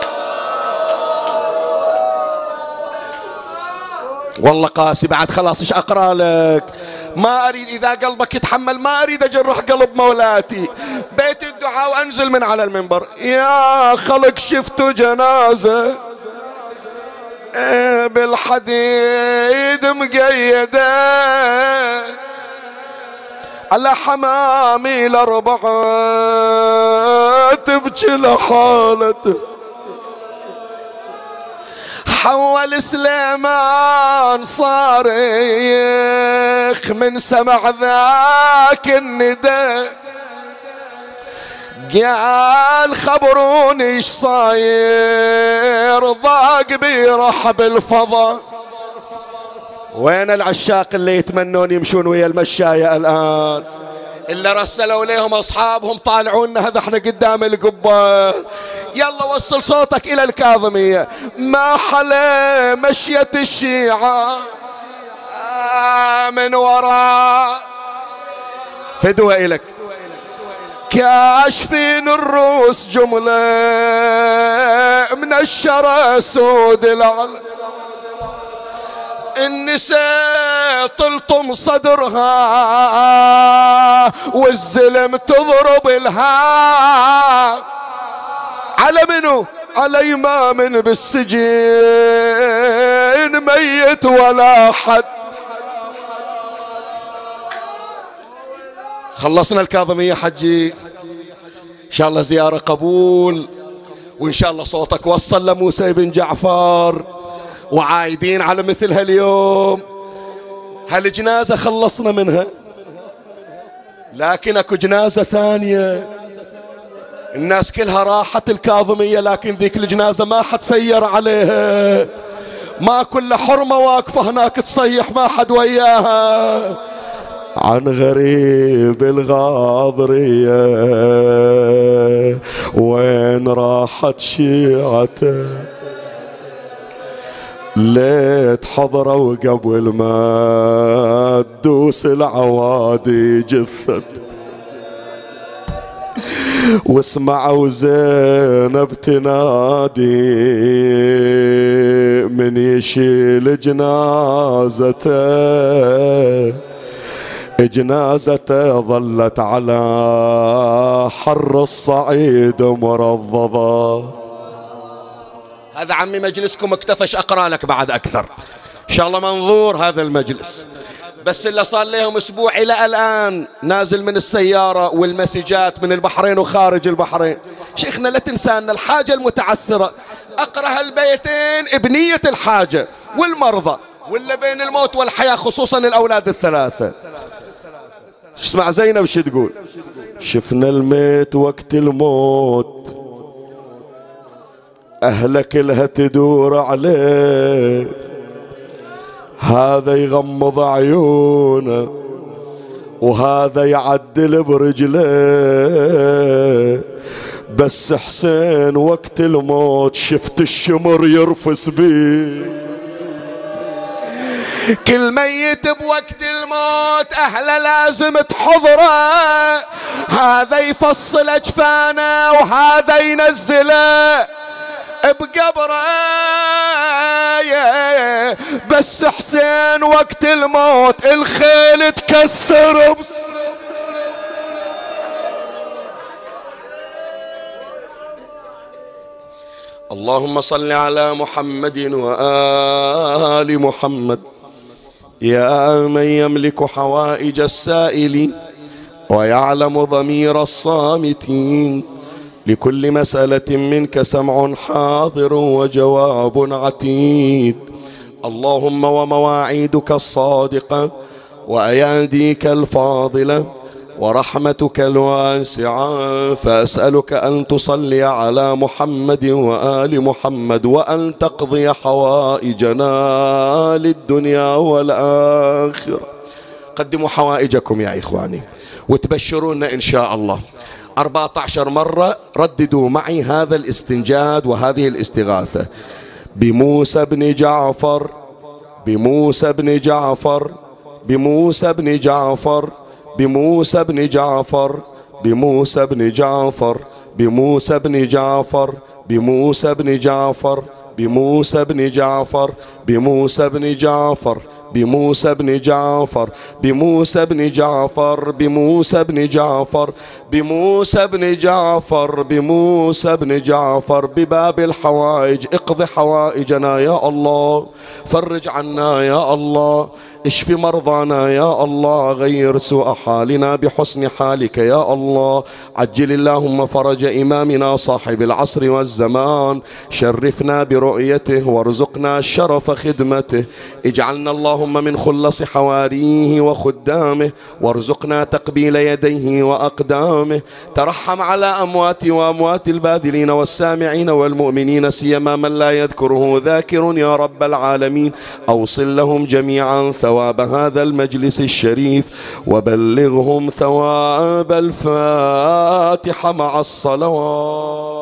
والله قاسي بعد خلاص إيش أقرأ لك؟ ما أريد إذا قلبك يتحمل ما أريد اجرح قلب مولاتي. بيت الدعاء وأنزل من على المنبر. يا خلق شفت جنازة. إيه بالحديد مقيدة. على حمامي الأربعة تبكي لحالته. حول سليمان صارخ من سمع ذاك الندى. قال خبروني إيش صاير؟ ضاق بي رحب الفضا وين العشاق اللي يتمنون يمشون ويا المشاية الآن؟ اللي رسلوا لهم أصحابهم طالعونا هذا إحنا قدام القبة. يلا وصل صوتك إلى الكاظمية. ما حلا مشية الشيعة من وراء. فدوة إلك. كاشفين الروس جملة من الشرى سود العلم. النساء تلطم صدرها والزلم تضرب لها على منو؟ على إمام بالسجين ميت ولا حد. خلصنا الكاظمية حجي. إن شاء الله زيارة قبول. وإن شاء الله صوتك وصل لموسى بن جعفر. وعايدين على مثل هاليوم هالجنازة خلصنا منها؟ لكن أكو جنازة ثانية. الناس كلها راحت الكاظمية لكن ذيك الجنازة ما حد سير عليها. ما كل حرمة واقفة هناك تصيح ما حد وياها. عن غريب الغاضرية وين راحت شيعته؟ ليت حضروا قبل ما تدوس العوادي جثت. واسمعوا زينب تنادي من يشيل جنازته. جنازته ظلت على حر الصعيد مرضضة. هذا عمي مجلسكم اكتفش اقرا لك بعد أكثر. إن شاء الله منظور هذا المجلس. بس اللي صار لهم أسبوع إلى الآن نازل من السيارة والمسجات من البحرين وخارج البحرين. شيخنا لا تنسى ان الحاجة المتعسرة. أقرأ هالبيتين بنية الحاجة والمرضى ولا بين الموت والحياة خصوصا الأولاد الثلاثة. اسمع زينب شو تقول؟ شفنا الميت وقت الموت. أهلك كلها تدور عليه. هذا يغمض عيونه وهذا يعدل برجله. بس حسين وقت الموت شفت الشمر يرفس بيه كل ميت بوقت الموت أهله لازم تحضره. هذا يفصل أجفانه وهذا ينزله. بقبره بس حسين وقت الموت الخيل تكسر اللهم صل على محمد وآل محمد. يا من يملك حوائج السائل ويعلم ضمير الصامتين. لكل مسألة منك سمع حاضر وجواب عتيد. اللهم ومواعيدك الصادقة وأياديك الفاضلة ورحمتك الواسعة. فأسألك أن تصلي على محمد وآل محمد وأن تقضي حوائجنا للدنيا والآخرة. قدموا حوائجكم يا إخواني وتبشرونا إن شاء الله. 14 مرة رددوا معي هذا الاستنجاد وهذه الاستغاثة. بموسى بن جعفر بموسى بن جعفر بموسى بن جعفر بموسى بن جعفر بموسى بن جعفر بموسى بن جعفر بموسى بن جعفر بموسى بن جعفر بموسى بن جعفر. بموسى بن جعفر بموسى بن جعفر بموسى بن جعفر بموسى بن جعفر بموسى بن جعفر بباب الحوائج اقض حوائجنا يا الله فرج عنا يا الله. اشف مرضانا يا الله غير سوء حالنا بحسن حالك يا الله. عجل اللهم فرج إمامنا صاحب العصر والزمان. شرفنا برؤيته وارزقنا شرف خدمته. اجعلنا اللهم من خلص حواريه وخدامه. وارزقنا تقبيل يديه وأقدامه. ترحم على أموات وأموات الباذلين والسامعين والمؤمنين سيما من لا يذكره ذاكر يا رب العالمين. أوصل لهم جميعا ثواب هذا المجلس الشريف وبلغهم ثواب الفاتحة مع الصلوات.